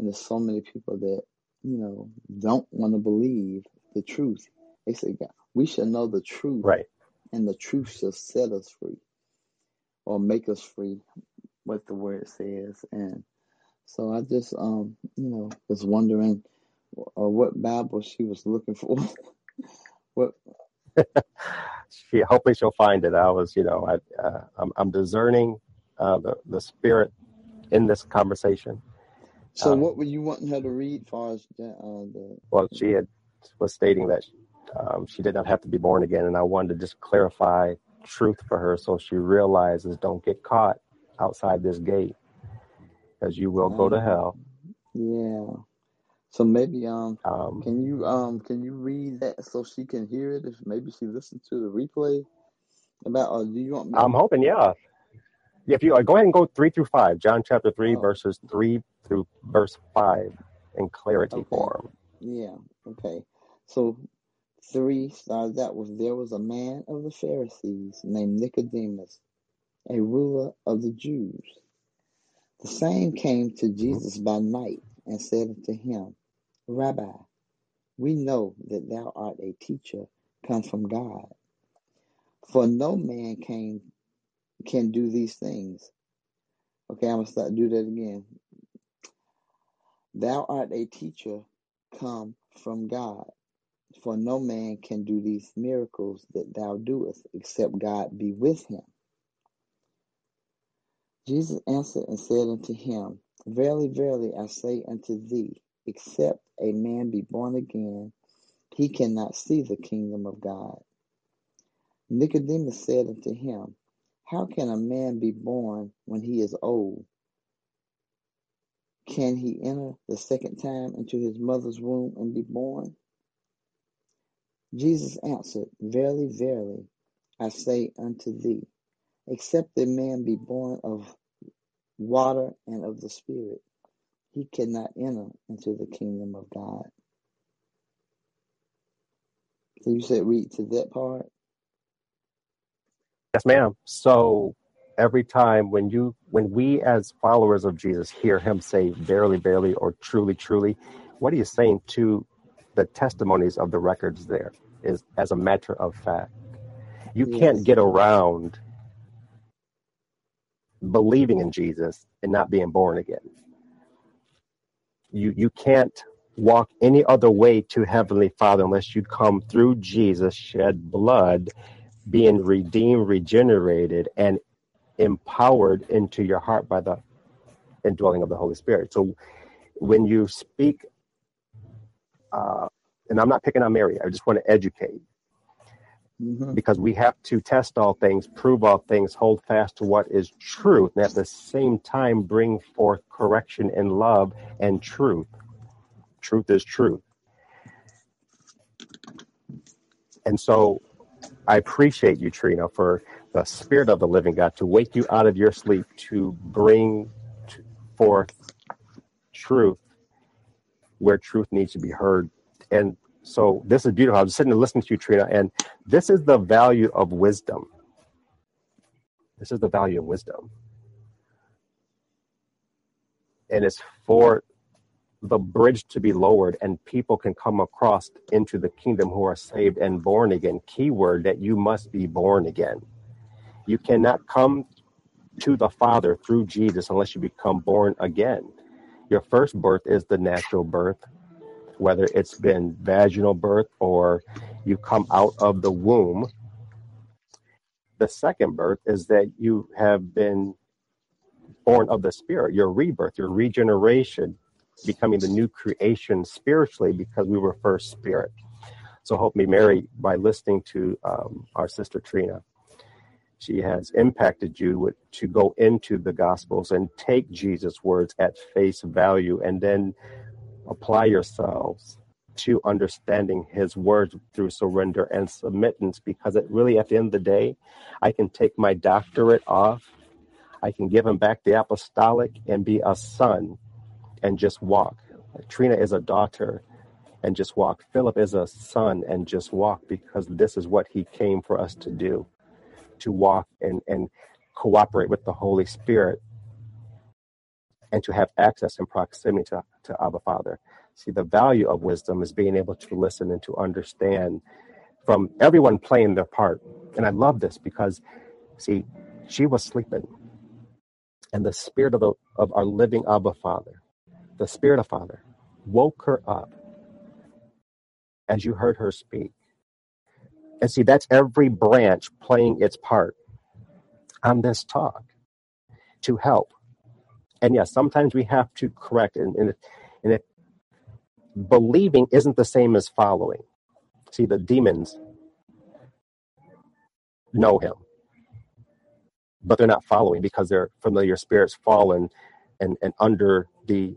and there's so many people that you know don't want to believe the truth. They say, God, we should know the truth, Right. and the truth shall set us free or make us free, what the Word says. And so I just, um, you know, was wondering uh, what Bible she was looking for. what? She hopefully she'll find it. I was, you know, I uh, I'm, I'm discerning uh, the the spirit in this conversation. So Um, what were you wanting her to read? Far as the, uh, the well, she had was stating that um, she did not have to be born again, and I wanted to just clarify truth for her so she realizes don't get caught outside this gate because you will go to uh, hell. yeah. So maybe um, Um, can you um, can you read that so she can hear it? If maybe she listened to the replay about. Or do you want me? I'm hoping, yeah. If you uh, go ahead and go three through five, John chapter three, Oh, verses three through verse five in clarity okay. form. Yeah. Okay. So three starts out with there was a man of the Pharisees named Nicodemus, a ruler of the Jews. The same came to hmm Jesus by night and said unto him, Rabbi, we know that thou art a teacher come from God. For no man can can do these things. Okay, I'm gonna start do that again. Thou art a teacher come from God. For no man can do these miracles that thou doest, except God be with him. Jesus answered and said unto him, Verily, verily, I say unto thee, except a man be born again, he cannot see the kingdom of God. Nicodemus said unto him, How can a man be born when he is old? Can he enter the second time into his mother's womb and be born? Jesus answered, Verily, verily, I say unto thee, except a man be born of water and of the Spirit, he cannot enter into the kingdom of God. So you said read to that part? Yes, ma'am. So every time when you when we as followers of Jesus hear him say verily, verily, or truly, truly, what are you saying to the testimonies of the records there is as a matter of fact. You can't get around believing in Jesus and not being born again. You you can't walk any other way to Heavenly Father unless you come through Jesus shed blood, being redeemed, regenerated, and empowered into your heart by the indwelling of the Holy Spirit. So when you speak, uh, and I'm not picking on Mary, I just want to educate hmm because we have to test all things, prove all things, hold fast to what is truth, and at the same time bring forth correction and love and truth. Truth is truth. And so I appreciate you, Trina, for the spirit of the living God to wake you out of your sleep to bring forth truth where truth needs to be heard. And so this is beautiful. I was sitting and listening to you, Trina, and this is the value of wisdom. This is the value of wisdom. And it's for the bridge to be lowered and people can come across into the kingdom who are saved and born again. Keyword that you must be born again. You cannot come to the Father through Jesus unless you become born again. Your first birth is the natural birth, whether it's been vaginal birth or you come out of the womb. The second birth is that you have been born of the Spirit, your rebirth, your regeneration, becoming the new creation spiritually because we were first spirit. So help me, Mary, by listening to um, our sister Trina. She has impacted you to go into the Gospels and take Jesus' words at face value and then apply yourselves to understanding his words through surrender and submittance because it really, at the end of the day, I can take my doctorate off. I can give him back the apostolic and be a son and just walk. Trina is a daughter and just walk. Philip is a son and just walk because this is what he came for us to do to walk and, and cooperate with the Holy Spirit and to have access and proximity to, to Abba Father. See, the value of wisdom is being able to listen and to understand from everyone playing their part. And I love this because, see, she was sleeping. And the spirit of, the, of our living Abba Father the Spirit of Father woke her up as you heard her speak. And see, that's every branch playing its part on this talk to help. And yes, sometimes we have to correct, and, and, and it, believing isn't the same as following. See, the demons know him, but they're not following because they're familiar spirits fallen and, and under the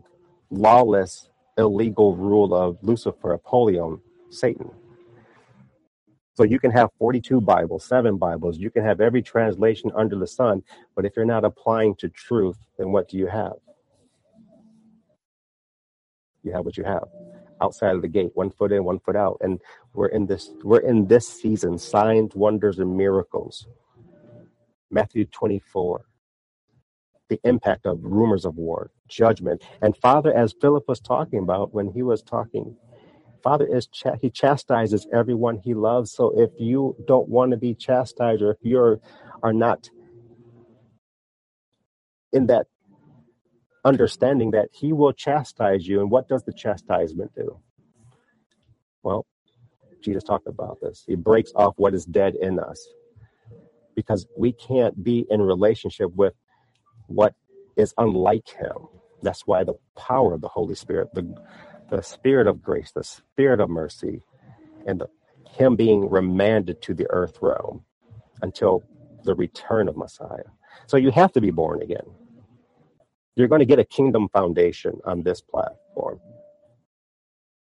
lawless, illegal rule of Lucifer, Apollyon, Satan. So you can have 42 Bibles, seven Bibles, you can have every translation under the sun, but if you're not applying to truth, then what do you have? You have what you have. Outside of the gate, one foot in, one foot out. And we're in this we're in this season, signs, wonders, and miracles. Matthew 24 the impact of rumors of war, judgment. And Father, as Philip was talking about when he was talking, Father is ch- he chastises everyone he loves. So if you don't want to be chastised, or if you are not in that understanding that he will chastise you, and what does the chastisement do? Well, Jesus talked about this. He breaks off what is dead in us because we can't be in relationship with what is unlike him. That's why the power of the Holy Spirit, the, the spirit of grace, the spirit of mercy, and the, him being remanded to the earth realm until the return of Messiah. So you have to be born again. You're going to get a kingdom foundation on this platform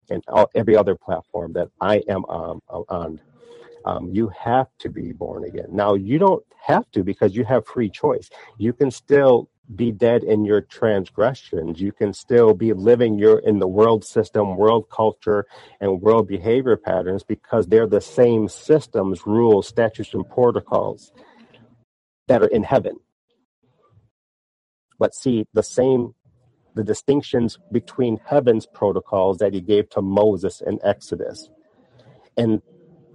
and all, every other platform that I am um, on um, you have to be born again. Now, you don't have to because you have free choice. You can still be dead in your transgressions. You can still be living your in the world system, world culture, and world behavior patterns because they're the same systems, rules, statutes, and protocols that are in heaven. But see, the same the distinctions between heaven's protocols that he gave to Moses in Exodus and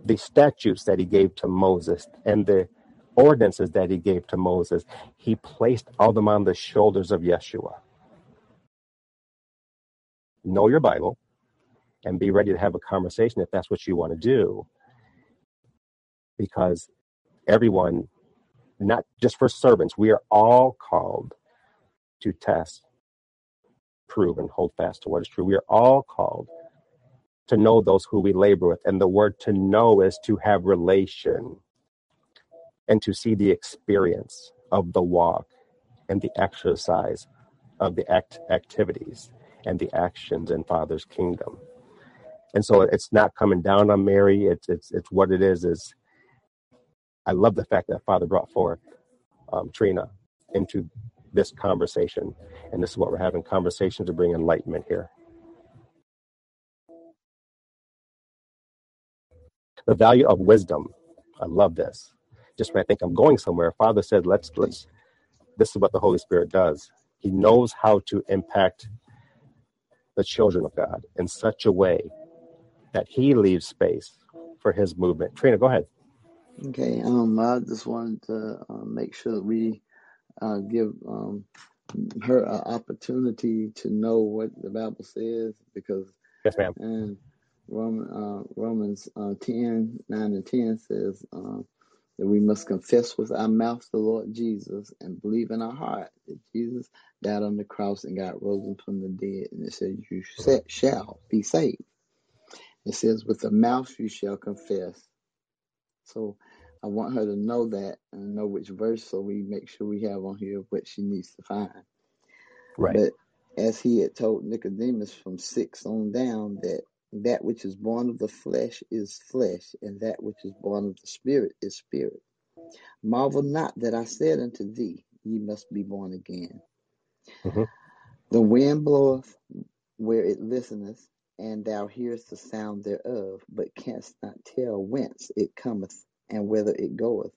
the statutes that he gave to Moses and the ordinances that he gave to Moses, he placed all them on the shoulders of Yeshua. Know your Bible and be ready to have a conversation if that's what you want to do. Because everyone, not just for servants, we are all called to test, prove, and hold fast to what is true. We are all called to know those who we labor with. And the word to know is to have relation and to see the experience of the walk and the exercise of the act activities and the actions in Father's kingdom. And so it's not coming down on Mary. It's it's it's what it is. Is I love the fact that Father brought forth um, Trina into this conversation, and this is what we're having conversation to bring enlightenment here. The value of wisdom. I love this. Just when I think I'm going somewhere, Father said, "Let's let's." This is what the Holy Spirit does. He knows how to impact the children of God in such a way that He leaves space for His movement. Trina, go ahead. Okay, um, I just wanted to uh, make sure that we uh, give um, her an opportunity to know what the Bible says because Yes, ma'am. and Roman, uh, Romans uh, 10, 9 and 10 says uh, that we must confess with our mouth the Lord Jesus and believe in our heart that Jesus died on the cross and got risen from the dead. And it says, You shall be saved. It says, With the mouth you shall confess. So I want her to know that and know which verse so we make sure we have on here what she needs to find. Right. But as he had told Nicodemus from six on down that that which is born of the flesh is flesh, and that which is born of the spirit is spirit. Marvel not that I said unto thee, Ye must be born again. hmm The wind bloweth where it listeneth, and thou hearest the sound thereof, but canst not tell whence it cometh and whither it goeth.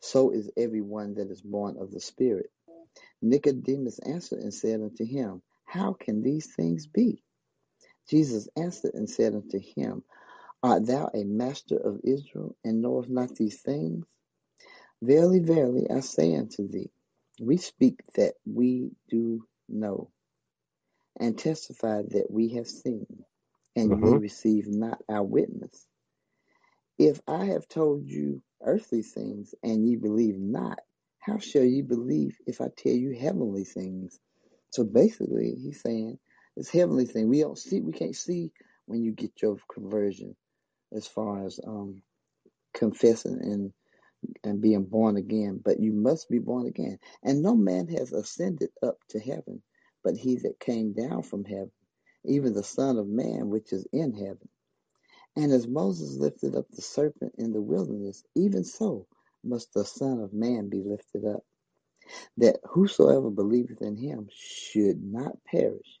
So is every one that is born of the Spirit. Nicodemus answered and said unto him, How can these things be? Jesus answered and said unto him, Art thou a master of Israel, and knowest not these things? Verily, verily, I say unto thee, we speak that we do know, and testify that we have seen, and ye hmm receive not our witness. If I have told you earthly things, and ye believe not, how shall ye believe if I tell you heavenly things? So basically, he's saying it's heavenly thing. We don't see, we can't see when you get your conversion, as far as um, confessing and and being born again. But you must be born again. And no man has ascended up to heaven, but he that came down from heaven, even the Son of Man which is in heaven. And as Moses lifted up the serpent in the wilderness, even so must the Son of Man be lifted up, that whosoever believeth in him should not perish,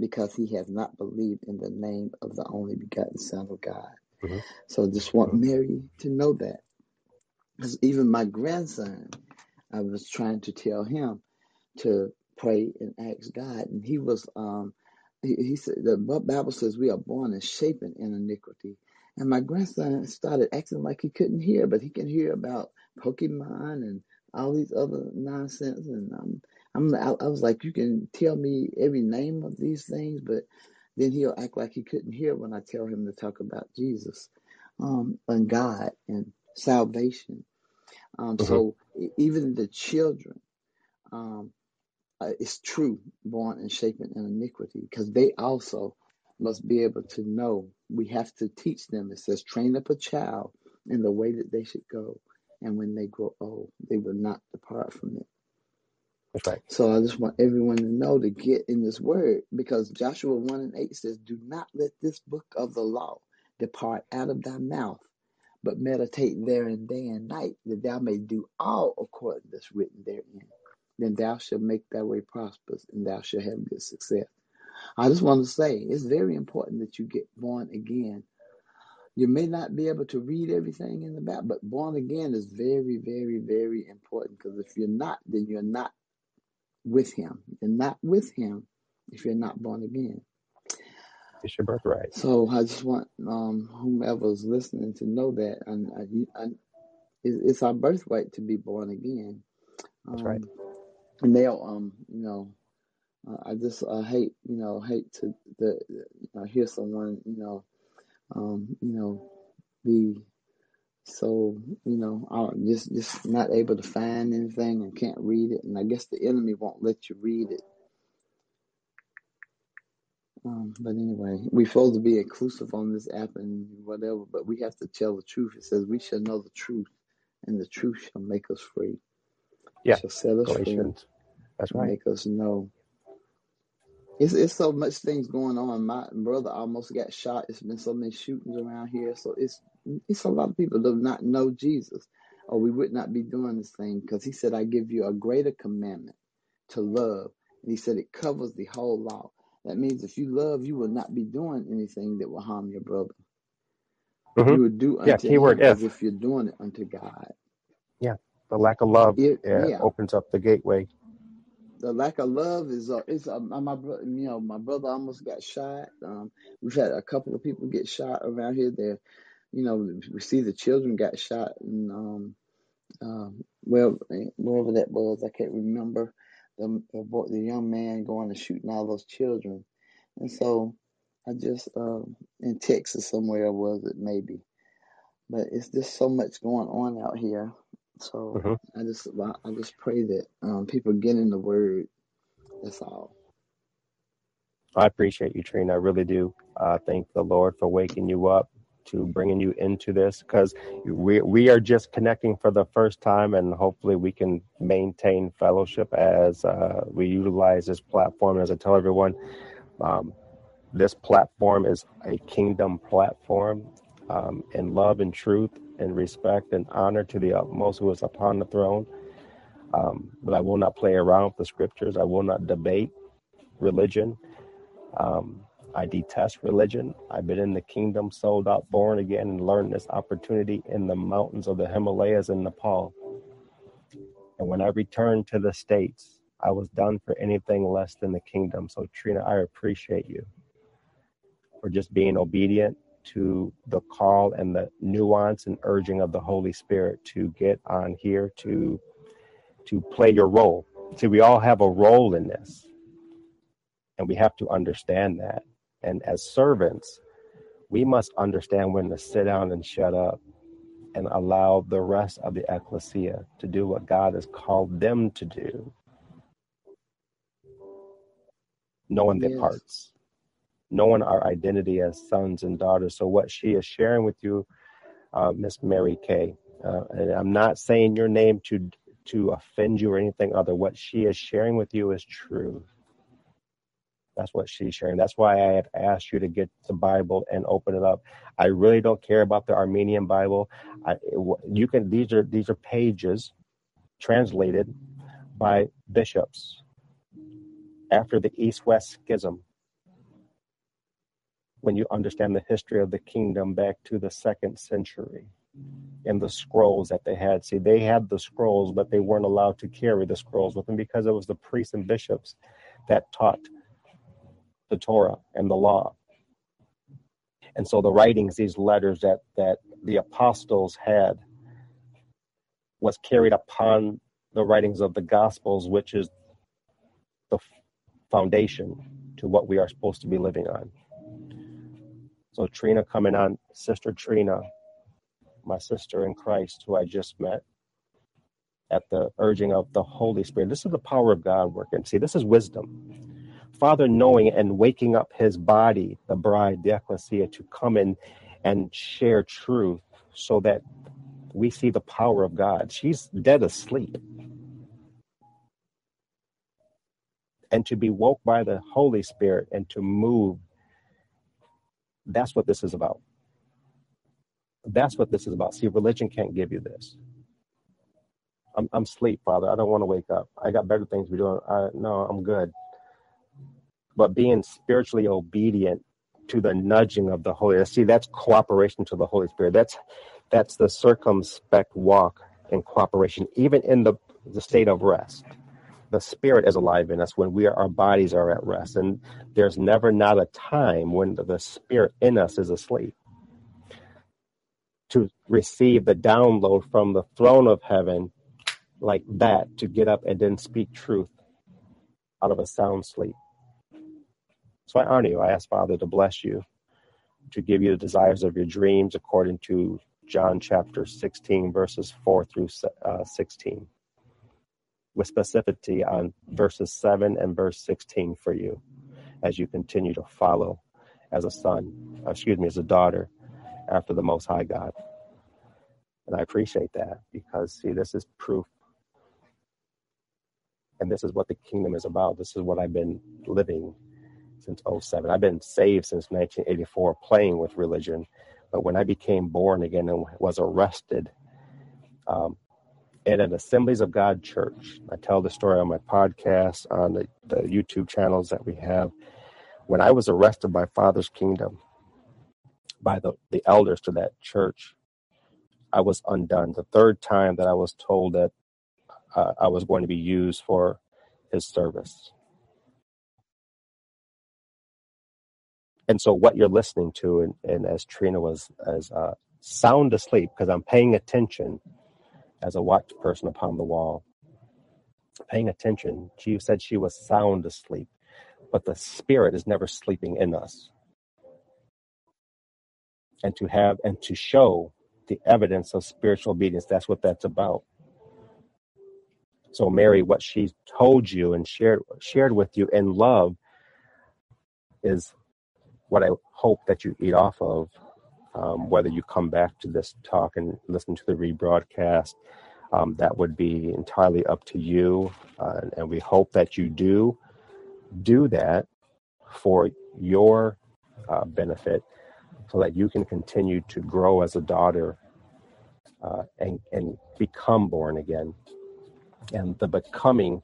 because he has not believed in the name of the only begotten Son of God. hmm So I just want hmm Mary to know that. Because even my grandson, I was trying to tell him to pray and ask God, and he was um he, he said the Bible says we are born and shapen in iniquity. And my grandson started acting like he couldn't hear, but he can hear about Pokemon and all these other nonsense. And um, I'm I, I was like, you can tell me every name of these things, but then he'll act like he couldn't hear when I tell him to talk about Jesus, um, and God and salvation. Um, hmm so even the children. Um, uh, is true, born and shapen in iniquity, because they also must be able to know. We have to teach them. It says, train up a child in the way that they should go, and when they grow old, they will not depart from it. Right. So I just want everyone to know to get in this word, because Joshua 1 and 8 says, Do not let this book of the law depart out of thy mouth, but meditate therein day and night, that thou may do all according that's written therein. Then thou shalt make thy way prosperous, and thou shalt have good success. I just want to say it's very important that you get born again. You may not be able to read everything in the Bible, but born again is very, very, very important. Because if you're not, then you're not with Him. You're not with Him if you're not born again. It's your birthright. So I just want um, whomever's listening to know that, and I, I, it's our birthright to be born again. That's right. Um, and they'll, um, you know, Uh, I just I hate you know hate to the you know, hear someone you know um, you know be So you know, I'm just just not able to find anything and can't read it, and I guess the enemy won't let you read it. Um, but anyway, we're supposed to be inclusive on this app and whatever, but we have to tell the truth. It says we shall know the truth, and the truth shall make us free. Yeah, Shall set us free, That's right. make us know. It's it's so much things going on. My brother almost got shot. It's been so many shootings around here. So it's it's a lot of people do not know Jesus, or we would not be doing this thing. Because he said, "I give you a greater commandment to love," and he said it covers the whole law. That means if you love, you will not be doing anything that will harm your brother. hmm You will do Yeah, unto keyword him as if. if you're doing it unto God. Yeah, the lack of love It, uh, yeah, opens up the gateway. the lack of love is uh, is uh, my bro- you know my brother almost got shot. Um, we've had a couple of people get shot around here. There, you know, we see the children got shot, and um, um, well, wherever that was, I can't remember. The the, young man going and shooting all those children, and so I just um in Texas somewhere was it maybe, but it's just so much going on out here. So hmm I just I just pray that um people get in the word. That's all. I appreciate you, Trina. I really do. Uh, thank the Lord for waking you up, to bringing you into this, because we we are just connecting for the first time, and hopefully we can maintain fellowship as uh, we utilize this platform. As I tell everyone, um, this platform is a kingdom platform um, in love and truth and respect and honor to the utmost who is upon the throne. Um, but I will not play around with the scriptures. I will not debate religion. Um, I detest religion. I've been in the kingdom, sold out, born again, and learned this opportunity in the mountains of the Himalayas in Nepal. And when I returned to the States, I was done for anything less than the kingdom. So, Trina, I appreciate you for just being obedient to the call and the nuance and urging of the Holy Spirit to get on here to to play your role. See, we all have a role in this, and we have to understand that. And as servants, we must understand when to sit down and shut up and allow the rest of the ecclesia to do what God has called them to do, knowing their Yes. parts, knowing our identity as sons and daughters. So, what she is sharing with you, uh, Miss Mary Kay, uh, and I'm not saying your name to to offend you or anything other. What she is sharing with you is true. That's what she's sharing. That's why I have asked you to get the Bible and open it up. I really don't care about the Armenian Bible. I, you can these are these are pages translated by bishops after the East-West Schism. When you understand the history of the kingdom back to the second century and the scrolls that they had. See, they had the scrolls, but they weren't allowed to carry the scrolls with them because it was the priests and bishops that taught the Torah and the law. And so the writings, these letters that that the apostles had, was carried upon the writings of the Gospels, which is the foundation to what we are supposed to be living on. So Trina coming on, Sister Trina, my sister in Christ, who I just met at the urging of the Holy Spirit. This is the power of God working. See, this is wisdom. Father knowing and waking up his body, the bride, the ecclesia, to come in and share truth so that we see the power of God. She's dead asleep. And to be woke by the Holy Spirit and to move, that's what this is about. That's what this is about. See, religion can't give you this. I'm, I'm asleep, Father. I don't want to wake up. I got better things to be doing. I, no, I'm good. But being spiritually obedient to the nudging of the Holy. See, that's cooperation to the Holy Spirit. That's that's the circumspect walk in cooperation, even in the the state of rest. The Spirit is alive in us when we are, our bodies are at rest, and there's never not a time when the, the Spirit in us is asleep to receive the download from the throne of heaven like that to get up and then speak truth out of a sound sleep. So I honor you. I ask Father to bless you, to give you the desires of your dreams according to John chapter 16, verses 4 through uh, 16, with specificity on verses 7 and verse 16 for you as you continue to follow as a son, excuse me, as a daughter after the Most High God. And I appreciate that because, see, this is proof. And this is what the kingdom is about. This is what I've been living since 07. I've been saved since 1984, playing with religion. But when I became born again and was arrested um, at an Assemblies of God church, I tell the story on my podcast, on the, the YouTube channels that we have. When I was arrested by Father's Kingdom, by the, the elders to that church, I was undone. The third time that I was told that uh, I was going to be used for his service. And so, what you're listening to, and, and as Trina was as uh, sound asleep, because I'm paying attention as a watch person upon the wall, paying attention. She said she was sound asleep, but the spirit is never sleeping in us. And to have and to show the evidence of spiritual obedience, that's what that's about. So, Mary, what she told you and shared shared with you in love is what I hope that you eat off of, um, whether you come back to this talk and listen to the rebroadcast, um, that would be entirely up to you. Uh, and we hope that you do do that for your uh, benefit so that you can continue to grow as a daughter uh, and, and become born again. And the becoming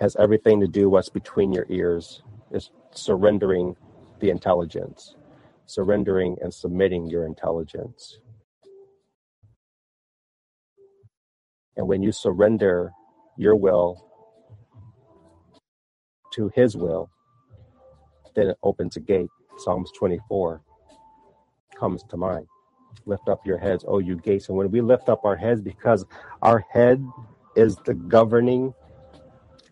has everything to do what's between your ears, is surrendering the intelligence, surrendering and submitting your intelligence. And when you surrender your will to His will, then it opens a gate. Psalms 24 comes to mind. Lift up your heads, O you gates. And when we lift up our heads, because our head is the governing,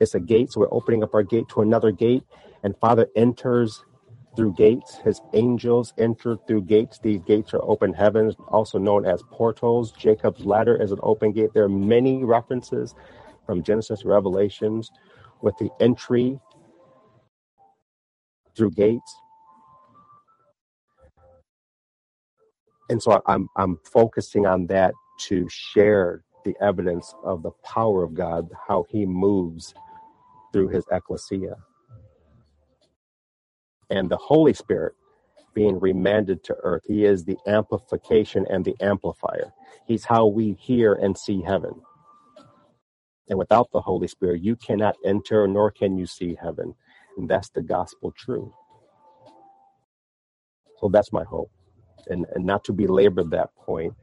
it's a gate. So we're opening up our gate to another gate, and Father enters through gates. His angels enter through gates. These gates are open heavens, also known as portals. Jacob's ladder is an open gate. There are many references from Genesis to Revelations with the entry through gates. And so I'm I'm focusing on that to share the evidence of the power of God, how he moves through his ecclesia and the Holy Spirit being remanded to earth. He is the amplification and the amplifier. He's how we hear and see heaven. And without the Holy Spirit, you cannot enter nor can you see heaven. And that's the gospel truth. So that's my hope. And, and not to belabor that point,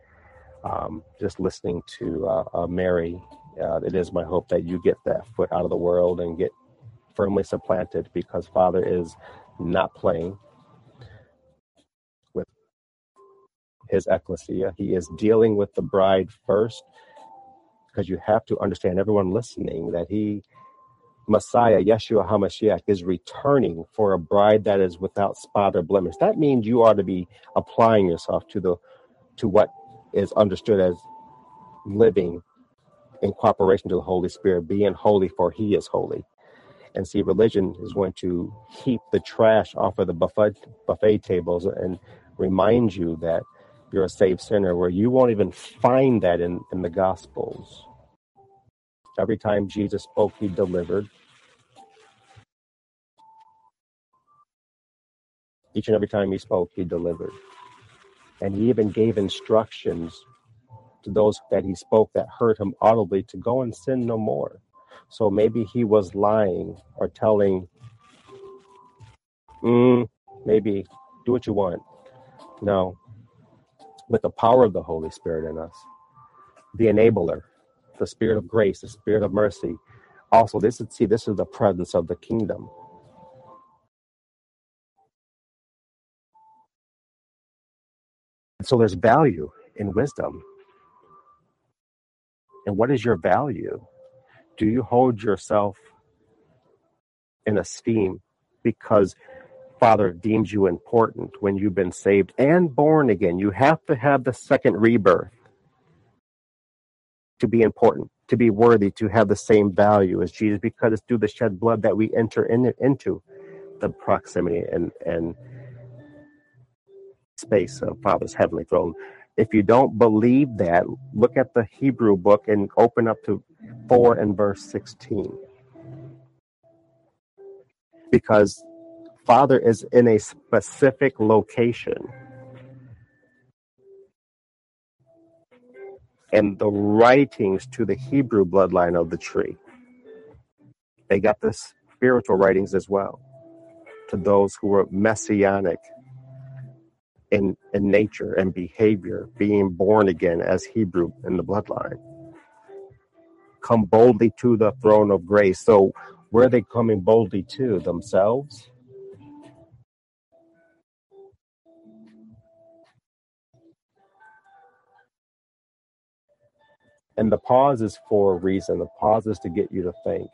um, just listening to uh, uh, Mary, uh, it is my hope that you get that foot out of the world and get firmly supplanted because Father is not playing with his ecclesia. He is dealing with the bride first because you have to understand, everyone listening, that he, Messiah, Yeshua HaMashiach, is returning for a bride that is without spot or blemish. That means you ought to be applying yourself to the to what is understood as living in cooperation to the Holy Spirit, being holy for he is holy and see religion is going to heap the trash off of the buffet buffet tables and remind you that you're a saved sinner where you won't even find that in, in the gospels. Every time jesus spoke he delivered. Each and every time he spoke he delivered. And he even gave instructions to those that he spoke that heard him audibly to go and sin no more so maybe he was lying or telling, mm, maybe do what you want. No. With the power of the Holy Spirit in us, the enabler, the spirit of grace, the spirit of mercy. Also, this is see, this is the presence of the kingdom. So there's value in wisdom. And what is your value? Do you hold yourself in esteem because Father deems you important when you've been saved and born again. You have to have the second rebirth to be important, to be worthy, to have the same value as Jesus, because it's through the shed blood that we enter in, into the proximity and, and space of Father's heavenly throne. If you don't believe that, look at the Hebrew book and open up to 4 and verse 16. Because Father is in a specific location. And the writings to the Hebrew bloodline of the tree, they got the spiritual writings as well to those who were messianic in, in nature and behavior, being born again as Hebrew in the bloodline. Come boldly to the throne of grace. So, where are they coming boldly to? Themselves? And the pause is for a reason. The pause is to get you to think.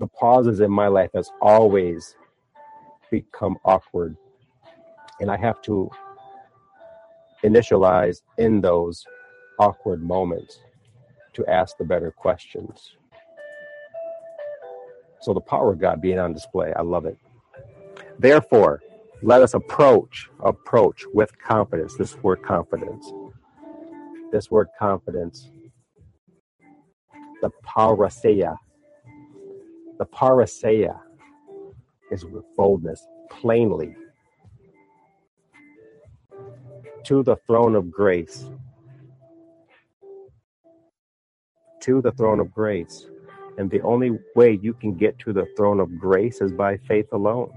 The pauses in my life has always become awkward. And I have to initialize in those awkward moments to ask the better questions. So the power of God being on display, I love it. Therefore, let us approach, approach with confidence. This word confidence. This word confidence. The parrhesia. The parrhesia is with boldness, plainly, to the throne of grace. To the throne of grace. And the only way you can get to the throne of grace is by faith alone,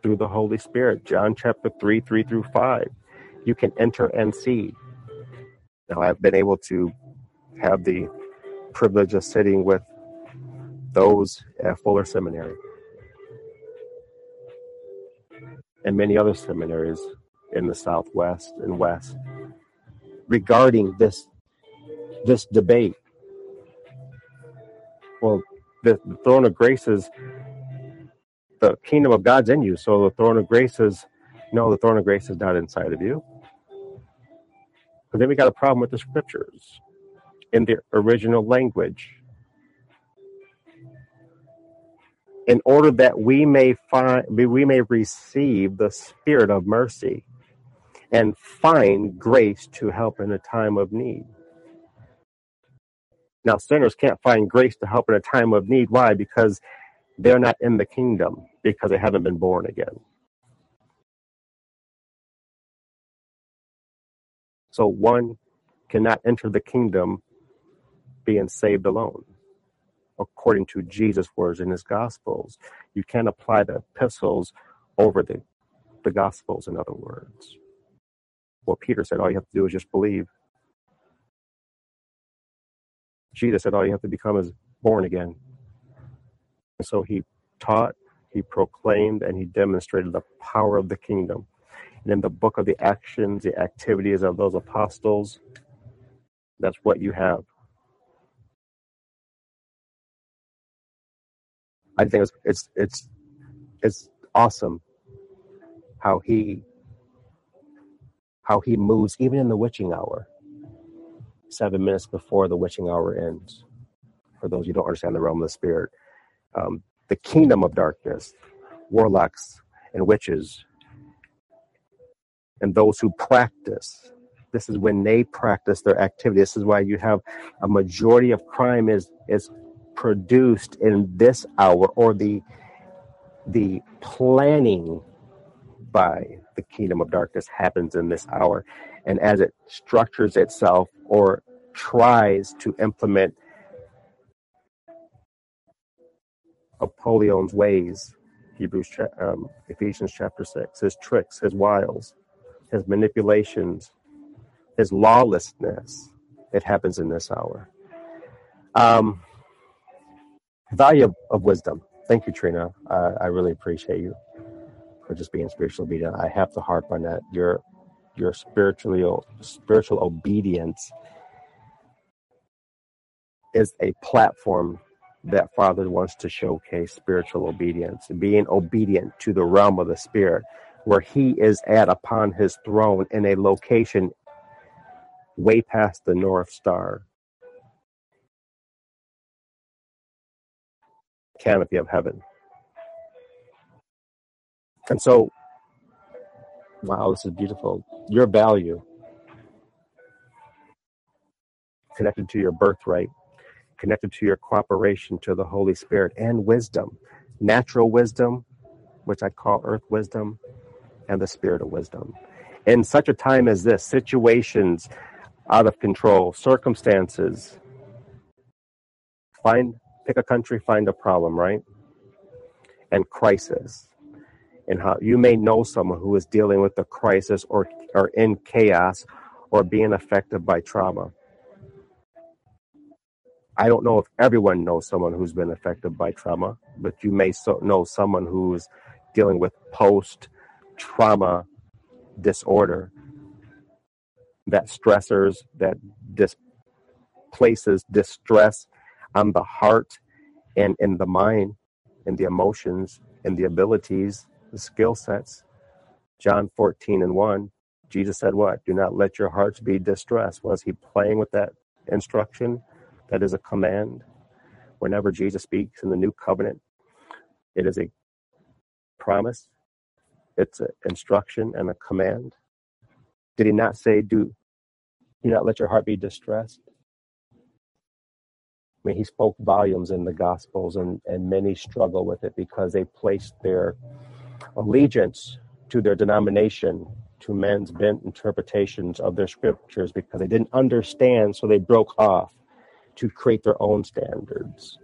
through the Holy Spirit. John chapter 3, 3 through 5. You can enter and see. Now, I've been able to have the privilege of sitting with those at Fuller Seminary and many other seminaries in the Southwest and West regarding this this debate. Well, the, the throne of grace is the kingdom of God's in you, so the throne of grace is no, the throne of grace is not inside of you. But then we got a problem with the scriptures in the original language. In order that we may find we may receive the spirit of mercy and find grace to help in a time of need. Now sinners can't find grace to help in a time of need. Why? Because they're not in the kingdom, because they haven't been born again. So one cannot enter the kingdom being saved alone, according to Jesus' words in his gospels. You can't apply the epistles over the, the gospels, in other words. Well, Peter said all you have to do is just believe. Jesus said all you have to become is born again. And so he taught, he proclaimed, and he demonstrated the power of the kingdom. And in the book of the actions, the activities of those apostles, that's what you have. I think it's it's it's, it's awesome how he how he moves even in the witching hour, seven minutes before the witching hour ends. For those who don't understand the realm of the spirit, um, the kingdom of darkness, warlocks and witches, and those who practice. This is when they practice their activity. This is why you have a majority of crime is is produced in this hour or the the planning by the kingdom of darkness happens in this hour and as it structures itself or tries to implement Apollyon's ways Hebrews um, Ephesians chapter 6 his tricks his wiles his manipulations his lawlessness it happens in this hour um, value of, wisdom. Thank you, Trina. Uh, I really appreciate you for just being spiritually obedient. I have to harp on that. Your your spiritually spiritual obedience is a platform that Father wants to showcase spiritual obedience, being obedient to the realm of the Spirit, where He is at upon His throne in a location way past the North Star canopy of heaven. And so, wow, this is beautiful. Your value connected to your birthright, connected to your cooperation to the Holy Spirit and wisdom, natural wisdom, which I call earth wisdom, and the spirit of wisdom. In such a time as this, situations out of control, circumstances, find, pick a country, find a problem, right? And crisis. And how you may know someone who is dealing with a crisis or, or in chaos or being affected by trauma. I don't know if everyone knows someone who's been affected by trauma, but you may so know someone who's dealing with post trauma disorder that stressors that dis- places distress on the heart and in the mind and the emotions and the abilities the skill sets. John 14 and 1 jesus said what? Do not let your hearts be distressed. Was he playing with that instruction? That is a command. Whenever jesus speaks in the new covenant it is a promise. It's an instruction and a command. Did he not say do do not let your heart be distressed. I mean, he spoke volumes in the Gospels, and, and many struggle with it because they placed their allegiance to their denomination, to men's bent interpretations of their scriptures because they didn't understand, so they broke off to create their own standards.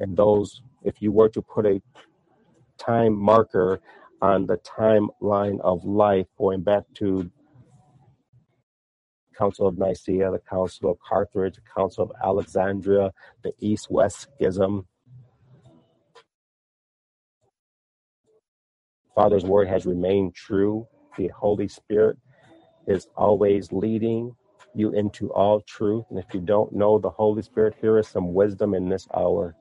And those, if you were to put a time marker on the timeline of life, going back to Council of Nicaea, the Council of Carthage, the Council of Alexandria, the East-West Schism. Father's word has remained true. The Holy Spirit is always leading you into all truth. And if you don't know the Holy Spirit, here is some wisdom in this hour.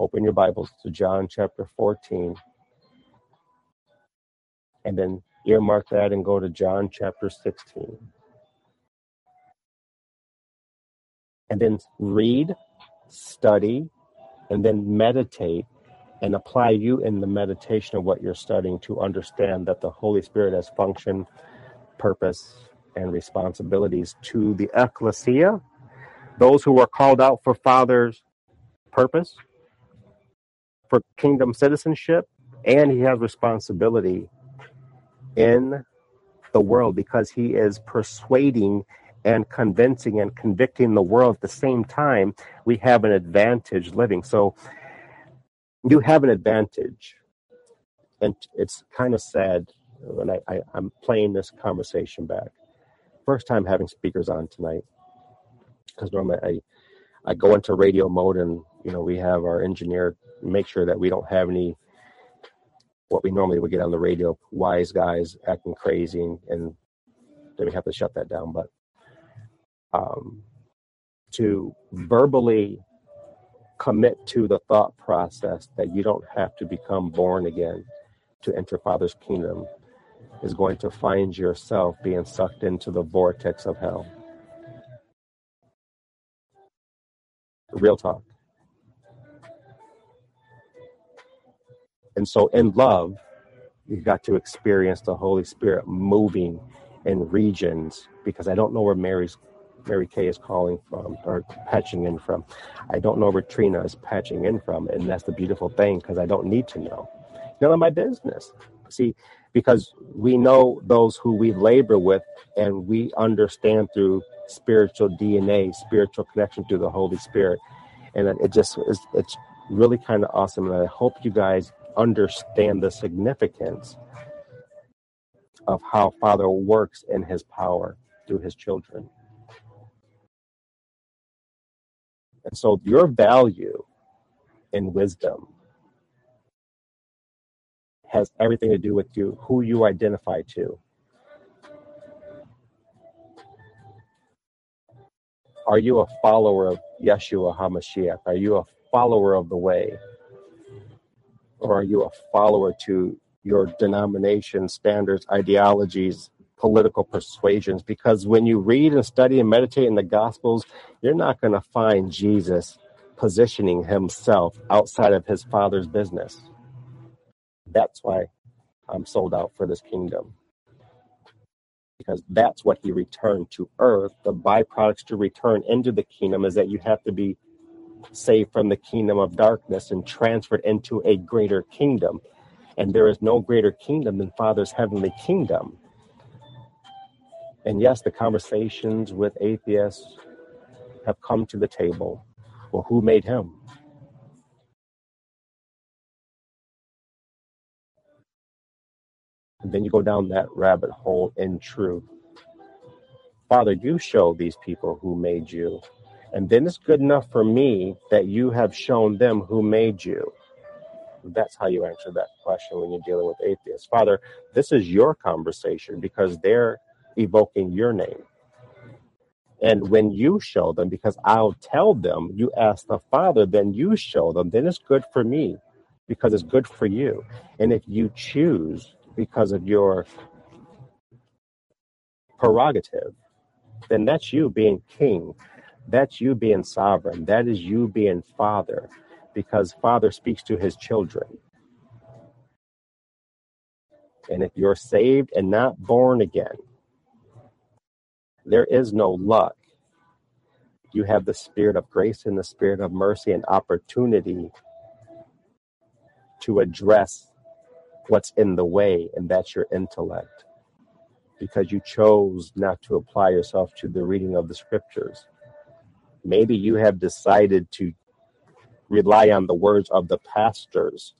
Open your Bibles to John chapter 14 and then earmark that and go to John chapter 16. And then read, study, and then meditate and apply you in the meditation of what you're studying to understand that the Holy Spirit has function, purpose, and responsibilities to the ecclesia, those who are called out for Father's purpose, for kingdom citizenship, and he has responsibility in the world because he is persuading and convincing and convicting the world at the same time. We have an advantage living. So you have an advantage. And it's kind of sad when I, I, I'm playing this conversation back. First time having speakers on tonight because normally I, I go into radio mode and you know we have our engineer make sure that we don't have any what we normally would get on the radio, wise guys acting crazy, and, and then we have to shut that down. But um, to verbally commit to the thought process that you don't have to become born again to enter Father's kingdom is going to find yourself being sucked into the vortex of hell. Real talk. And so in love, you've got to experience the Holy Spirit moving in regions because I don't know where Mary's Mary Kay is calling from or patching in from. I don't know where Trina is patching in from, and that's the beautiful thing because I don't need to know. None of my business. See, because we know those who we labor with, and we understand through spiritual DNA, spiritual connection through the Holy Spirit, and it just is it's really kind of awesome. And I hope you guys understand the significance of how Father works in his power through his children. And so your value in wisdom has everything to do with you, who you identify to. Are you a follower of Yeshua HaMashiach? Are you a follower of the way? Or are you a follower to your denomination standards, ideologies, political persuasions? Because when you read and study and meditate in the Gospels, you're not going to find Jesus positioning himself outside of his Father's business. That's why I'm sold out for this kingdom because that's what he returned to earth. The byproducts to return into the kingdom is that you have to be saved from the kingdom of darkness and transferred into a greater kingdom. And there is no greater kingdom than Father's heavenly kingdom. And yes, the conversations with atheists have come to the table. Well, who made him? And then you go down that rabbit hole in truth. Father, you show these people who made you. And then it's good enough for me that you have shown them who made you. That's how you answer that question when you're dealing with atheists. Father, this is your conversation because they're evoking your name. And when you show them, because I'll tell them, you ask the Father, then you show them, then it's good for me because it's good for you. And if you choose because of your prerogative, then that's you being king. That's you being sovereign. That is you being father, because father speaks to his children. And if you're saved and not born again, there is no luck. You have the spirit of grace and the spirit of mercy and opportunity to address what's in the way, and that's your intellect, because you chose not to apply yourself to the reading of the scriptures. Maybe you have decided to rely on the words of the pastors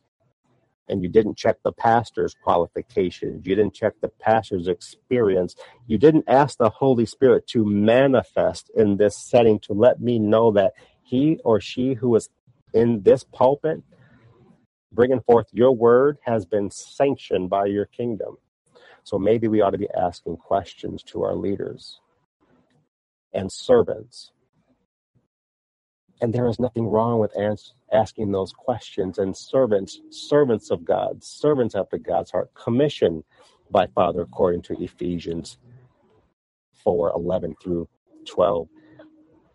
and you didn't check the pastor's qualifications, you didn't check the pastor's experience, you didn't ask the Holy Spirit to manifest in this setting to let me know that he or she who is in this pulpit bringing forth your word has been sanctioned by your kingdom. So maybe we ought to be asking questions to our leaders and servants. And there is nothing wrong with ans- asking those questions. And servants, servants of God, servants after God's heart, commissioned by Father according to Ephesians 4 11 through 12,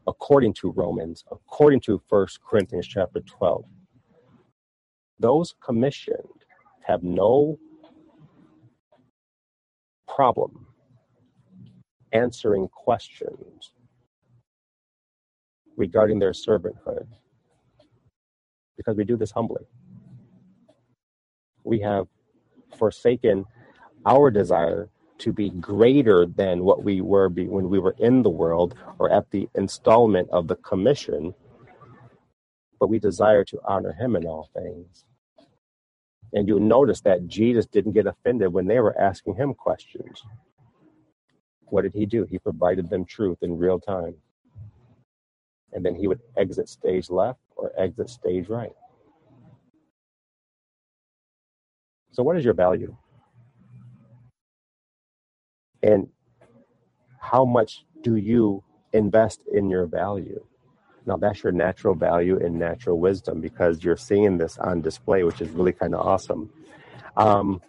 according to Romans, according to 1 Corinthians chapter 12 those commissioned have no problem answering questions regarding their servanthood because we do this humbly. We have forsaken our desire to be greater than what we were when we were in the world or at the installment of the commission but we desire to honor him in all things. And you'll notice that Jesus didn't get offended when they were asking him questions. What did he do? He provided them truth in real time. And then he would exit stage left or exit stage right. So, what is your value? And how much do you invest in your value? Now that's your natural value and natural wisdom because you're seeing this on display, which is really kind of awesome. Um,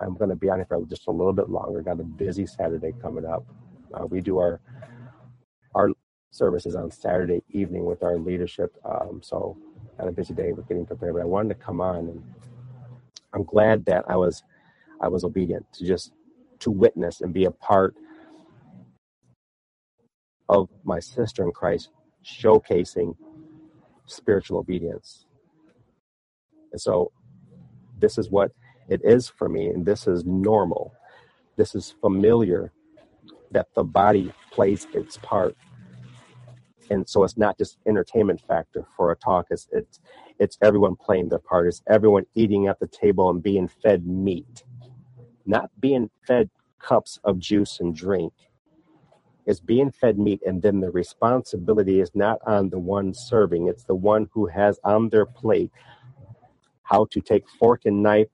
I'm going to be on here for just a little bit longer. Got a busy Saturday coming up. Uh, we do our our services on Saturday evening with our leadership. Um, so had a busy day. We're getting prepared, but I wanted to come on, and I'm glad that I was I was obedient to just to witness and be a part of my sister in Christ showcasing spiritual obedience. And so this is what it is for me, and this is normal. This is familiar that the body plays its part. And so it's not just entertainment factor for a talk, it's it's it's everyone playing their part, it's everyone eating at the table and being fed meat, not being fed cups of juice and drink. Is being fed meat, and then the responsibility is not on the one serving, it's the one who has on their plate how to take fork and knife,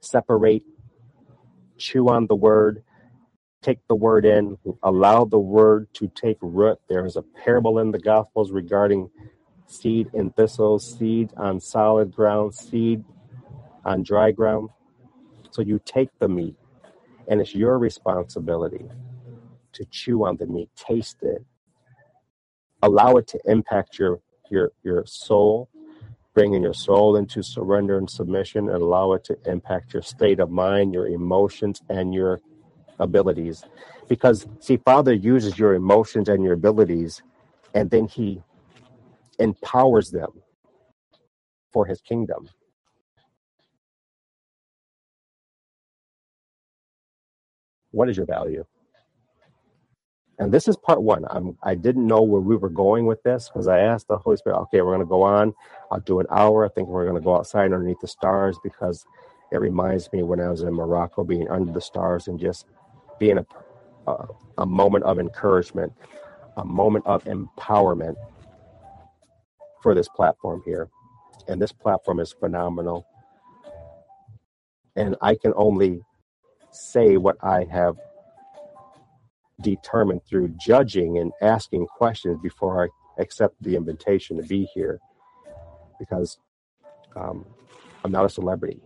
separate, chew on the word, take the word in, allow the word to take root. There is a parable in the Gospels regarding seed in thistles, seed on solid ground, seed on dry ground. So you take the meat, and it's your responsibility to chew on the meat, taste it, allow it to impact your your your soul, bringing your soul into surrender and submission, and allow it to impact your state of mind, your emotions, and your abilities. Because see, Father uses your emotions and your abilities, and then He empowers them for His kingdom. What is your value? And this is part one. I'm, I didn't know where we were going with this because I asked the Holy Spirit, okay, we're going to go on. I'll do an hour. I think we're going to go outside underneath the stars because it reminds me when I was in Morocco being under the stars and just being a, a, a moment of encouragement, a moment of empowerment for this platform here. And this platform is phenomenal. And I can only say what I have determined through judging and asking questions before I accept the invitation to be here because um, I'm not a celebrity.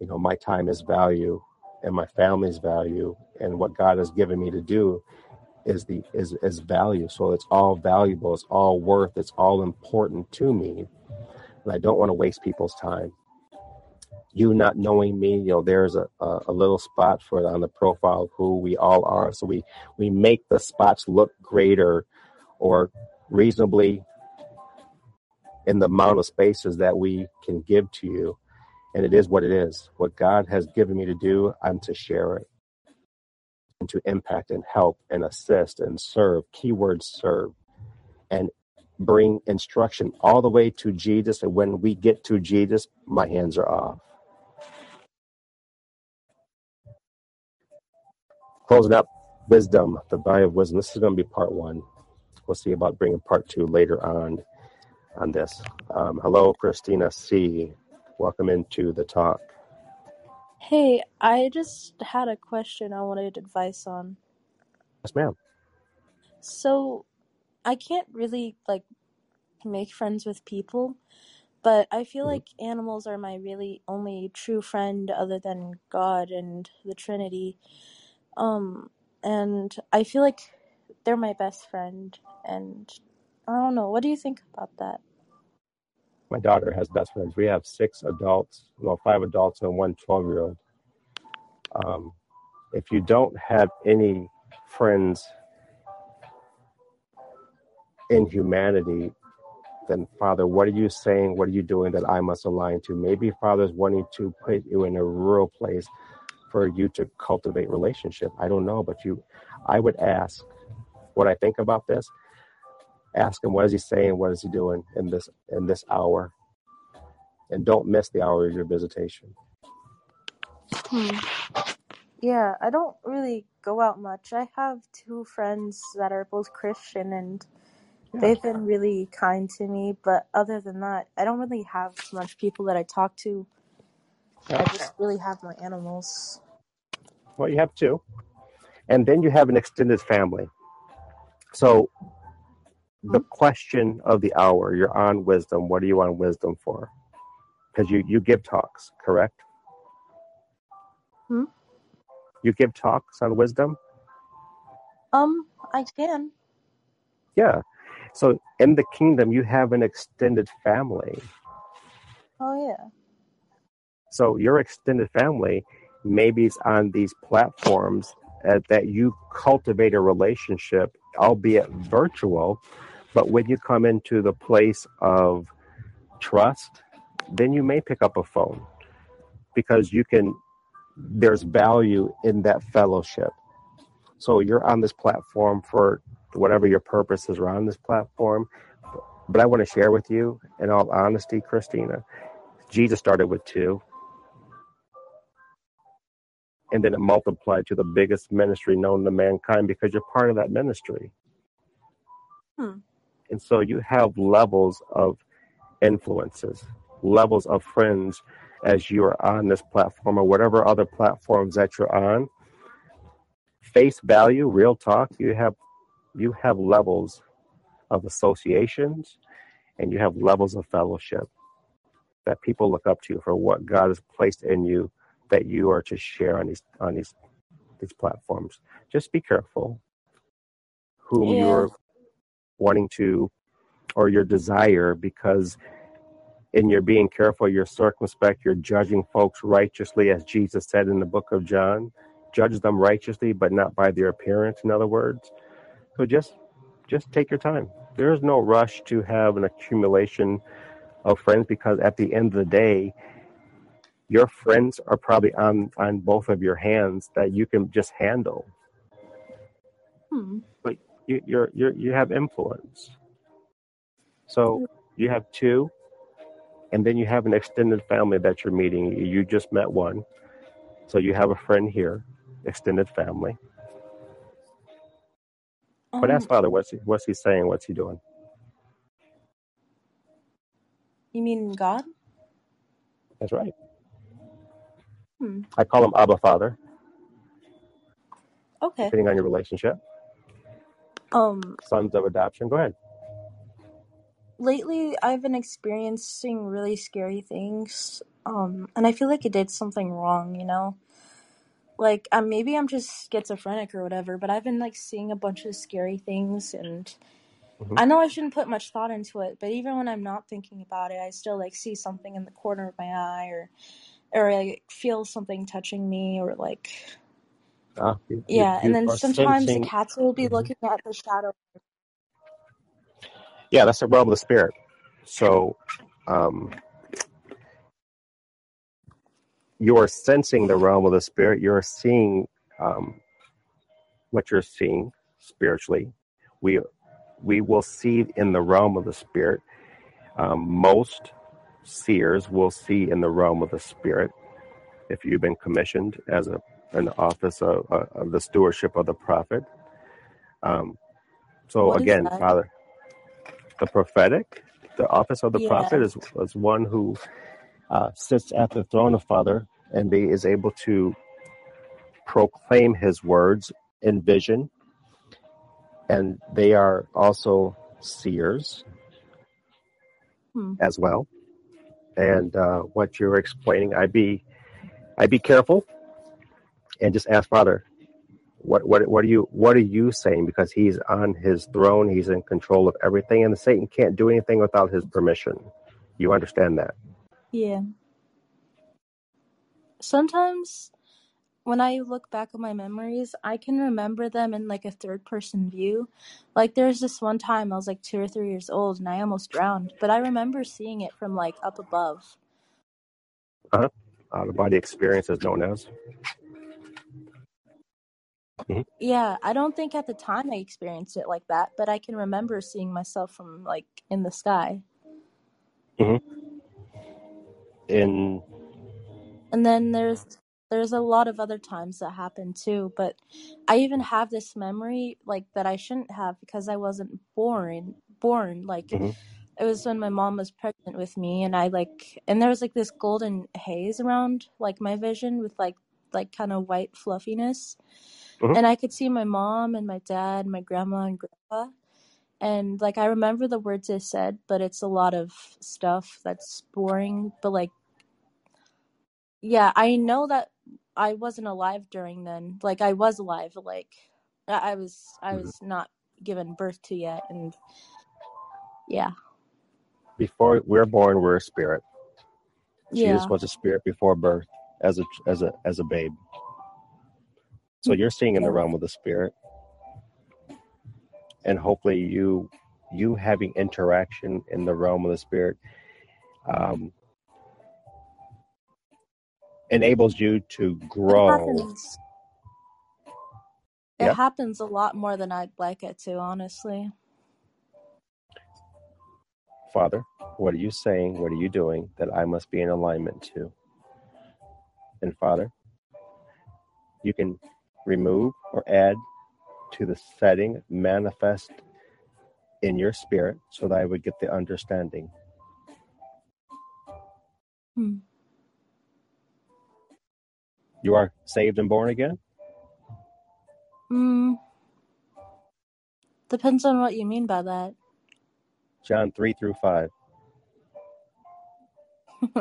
You know, my time is value and my family's value and what God has given me to do is the is is value. So it's all valuable, it's all worth, it's all important to me. And I don't want to waste people's time you not knowing me, you know, there's a, a, a, little spot for on the profile of who we all are. So we, we make the spots look greater or reasonably in the amount of spaces that we can give to you. And it is what it is. What God has given me to do, I'm to share it and to impact and help and assist and serve. Keywords serve and bring instruction all the way to Jesus. And when we get to Jesus, my hands are off. Closing up wisdom, the value of wisdom. This is going to be part one. We'll see about bringing part two later on on this. Um, hello, Christina C. Welcome into the talk. Hey, I just had a question I wanted advice on. Yes, ma'am. So, I can't really like make friends with people, but I feel Mhm. like animals are my really only true friend other than God and the Trinity. Um, and I feel like they're my best friend, and I don't know. What do you think about that? My daughter has best friends. We have six adults, well, five adults and one 12 year old. Um, if you don't have any friends in humanity, then Father, what are you saying? What are you doing that I must align to? Maybe Father's wanting to put you in a rural place for you to cultivate relationship. I don't know, but you, I would ask what I think about this. Ask him what is he saying, what is he doing in this in this hour, and don't miss the hour of your visitation. Hmm. Yeah, I don't really go out much. I have two friends that are both Christian, and Yeah, they've been really kind to me. But other than that, I don't really have much people that I talk to. yeah. I just really have my animals. Well, you have two, and then you have an extended family. So the question of the hour, you're on wisdom. What are you on wisdom for? Because you you give talks, correct? Hmm? You give talks on wisdom. Um, I can. Yeah. So in the kingdom, you have an extended family. Oh yeah. So your extended family maybe it's on these platforms uh, that you cultivate a relationship, albeit virtual. But when you come into the place of trust, then you may pick up a phone because you can. There's value in that fellowship. So you're on this platform for whatever your purpose is around this platform. But I want to share with you, in all honesty, Christina, Jesus started with two, and then it multiplied to the biggest ministry known to mankind because you're part of that ministry. Hmm. And so you have levels of influences, levels of friends as you're on this platform or whatever other platforms that you're on. face value, real talk, you have you have levels of associations and you have levels of fellowship that people look up to you for what God has placed in you that you are to share on these on these these platforms. Just be careful whom Yeah. you're wanting to or your desire because in your being careful, you're circumspect, you're judging folks righteously, as Jesus said in the book of John. Judge them righteously, but not by their appearance, in other words. So just just take your time. There is no rush to have an accumulation of friends because at the end of the day, your friends are probably on on both of your hands that you can just handle. Hmm. But you you're, you're you have influence. So you have two, and then you have an extended family that you're meeting. You just met one, so you have a friend here, extended family. But ask Um, Father, what's he, what's he saying? What's he doing? you mean God? That's right. Hmm. I call him Abba Father, Okay. depending on your relationship. Um, Sons of adoption. Go ahead. lately I've been experiencing really scary things. Um, and I feel like I did something wrong, you know? Like, um, maybe I'm just schizophrenic or whatever, but I've been like seeing a bunch of scary things and hmm I know I shouldn't put much thought into it, but even when I'm not thinking about it, I still like see something in the corner of my eye or or I feel something touching me or like Uh, yeah, and then sometimes the cats will be hmm looking at the shadow. Yeah, that's the realm of the spirit. So um, you are sensing the realm of the spirit. You're seeing um, what you're seeing spiritually. We we will see in the realm of the spirit. Um, most seers will see in the realm of the spirit. If you've been commissioned as a an office of, uh, of the stewardship of the prophet. Um, so What again. Father, the prophetic, the office of the prophet is is one who uh, sits at the throne of Father and be, is able to proclaim His words in vision, and they are also seers Hmm. as well. And uh, what you're explaining, I'd be I'd be careful and just ask Father, what what what are you what are you saying? Because He's on His throne, He's in control of everything, and Satan can't do anything without His permission. You understand that? Yeah. Sometimes when I look back at my memories, I can remember them in like a third person view. Like there's this one time I was like two or three years old and I almost drowned, but I remember seeing it from like up above. Uh-huh. Out of body experience is known as. Mhm. Yeah, I don't think at the time I experienced it like that, but I can remember seeing myself from like in the sky. Mhm. In And then there's there's a lot of other times that happen too, but I even have this memory like that I shouldn't have because I wasn't born born like mhm. it was when my mom was pregnant with me and I like and there was like this golden haze around like my vision with like like kind of white fluffiness Mhm. and I could see my mom and my dad, my grandma and grandpa and like I remember the words they said, but it's a lot of stuff that's boring, but like yeah, I know that I wasn't alive during then. Like I was alive, like I was I Mhm. was not given birth to yet and yeah. before we're born, we're a spirit. Jesus Yeah. was a spirit before birth, as a as a as a babe. So you're seeing in the realm of the spirit, and hopefully you you having interaction in the realm of the spirit um, enables you to It grow. happens. It happens a lot more than I'd like it to, honestly. Father, what are you saying? What are you doing that I must be in alignment to? And Father, you can remove or add to the setting, manifest in your spirit, so that I would get the understanding. Hmm. You are saved and born again. Mm, depends on what you mean by that. John 3 through 5.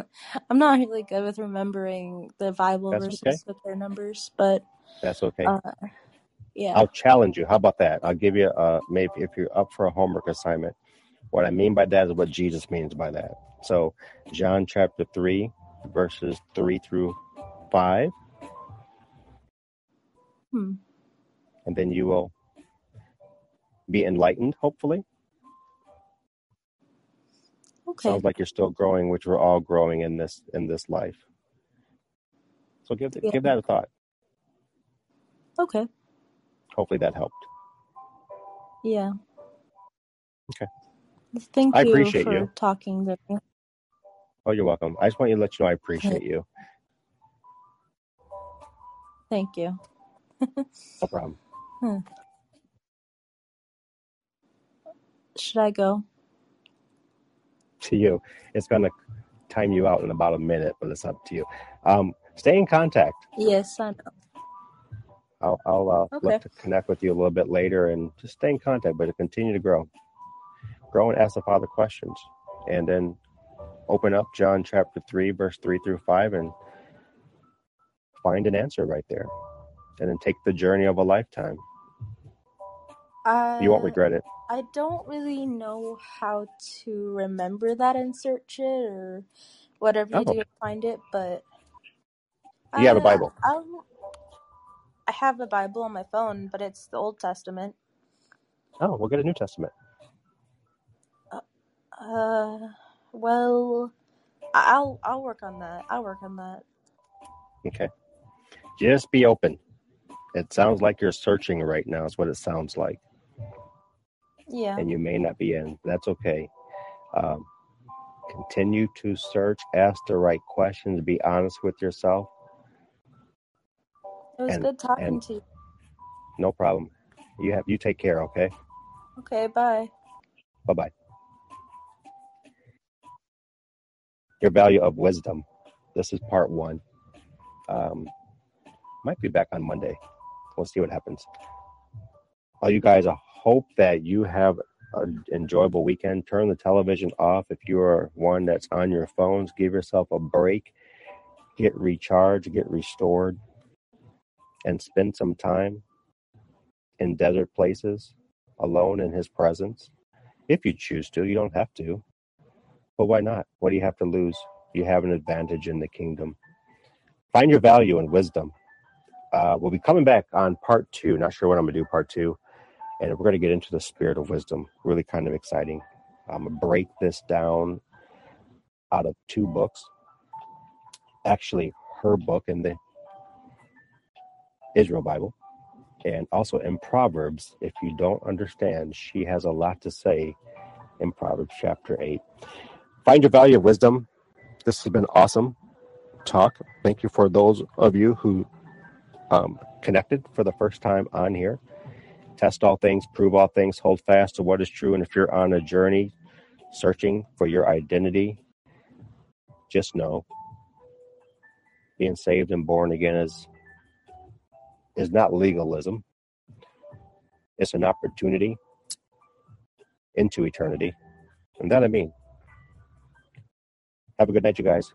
I'm not really good with remembering the Bible That's verses okay. with their numbers, but That's okay. uh, yeah. I'll challenge you. How about that? I'll give you uh maybe if you're up for a homework assignment. What I mean by that is what Jesus means by that. So John chapter three, verses three through five, Hmm. and then you will be enlightened, hopefully. Okay. Sounds like you're still growing, which we're all growing in this in this life. So give Yeah. give that a thought. Okay. Hopefully that helped. Yeah. Okay. Thank I you appreciate for you. talking to me. Oh, you're welcome. I just want you to let you know I appreciate you. Thank you. No problem. Hmm. Should I go? To you. It's gonna time you out in about a minute, but it's up to you. Um, stay in contact. Yes, I know. I'll, I'll uh, Okay. look to connect with you a little bit later and just stay in contact, but to continue to grow. Grow and ask the Father questions. And then open up John chapter 3, verse 3 through 5, and find an answer right there. And then take the journey of a lifetime. You won't Uh, regret it. I don't really know how to remember that and search it or whatever you Oh, do to find it, but you have a I Bible. I'll, I have a Bible on my phone, but it's the Old Testament. Oh, we'll get a New Testament. Uh, well, I- I'll I'll work on that. I'll work on that. Okay. Just be open. It sounds like you're searching right now, is what it sounds like. Yeah. And you may not be in. That's okay. Um, continue to search, ask the right questions, be honest with yourself. It was And good talking to you. no problem. You have you take care, okay? Okay, bye. Bye bye. Your value of wisdom. This is part one. Um, might be back on Monday. We'll see what happens. All you guys, I hope that you have an enjoyable weekend. Turn the television off. If you are one that's on your phones, give yourself a break. Get recharged, get restored, and spend some time in desert places alone in His presence. If you choose to, you don't have to. But why not? What do you have to lose? You have an advantage in the kingdom. Find your value in wisdom. Uh, we'll be coming back on part two. Not sure when I'm going to do part two. And we're going to get into the spirit of wisdom. Really kind of exciting. I'm going to break this down out of two books. Actually, her book in the Israel Bible, and also in Proverbs. If you don't understand, she has a lot to say in Proverbs chapter 8. Find your value of wisdom. This has been awesome talk. Thank you for those of you who um, connected for the first time on here. Test all things, prove all things, hold fast to what is true. And if you're on a journey searching for your identity, just know being saved and born again is is not legalism. It's an opportunity into eternity. And that I mean. Have a good night, you guys.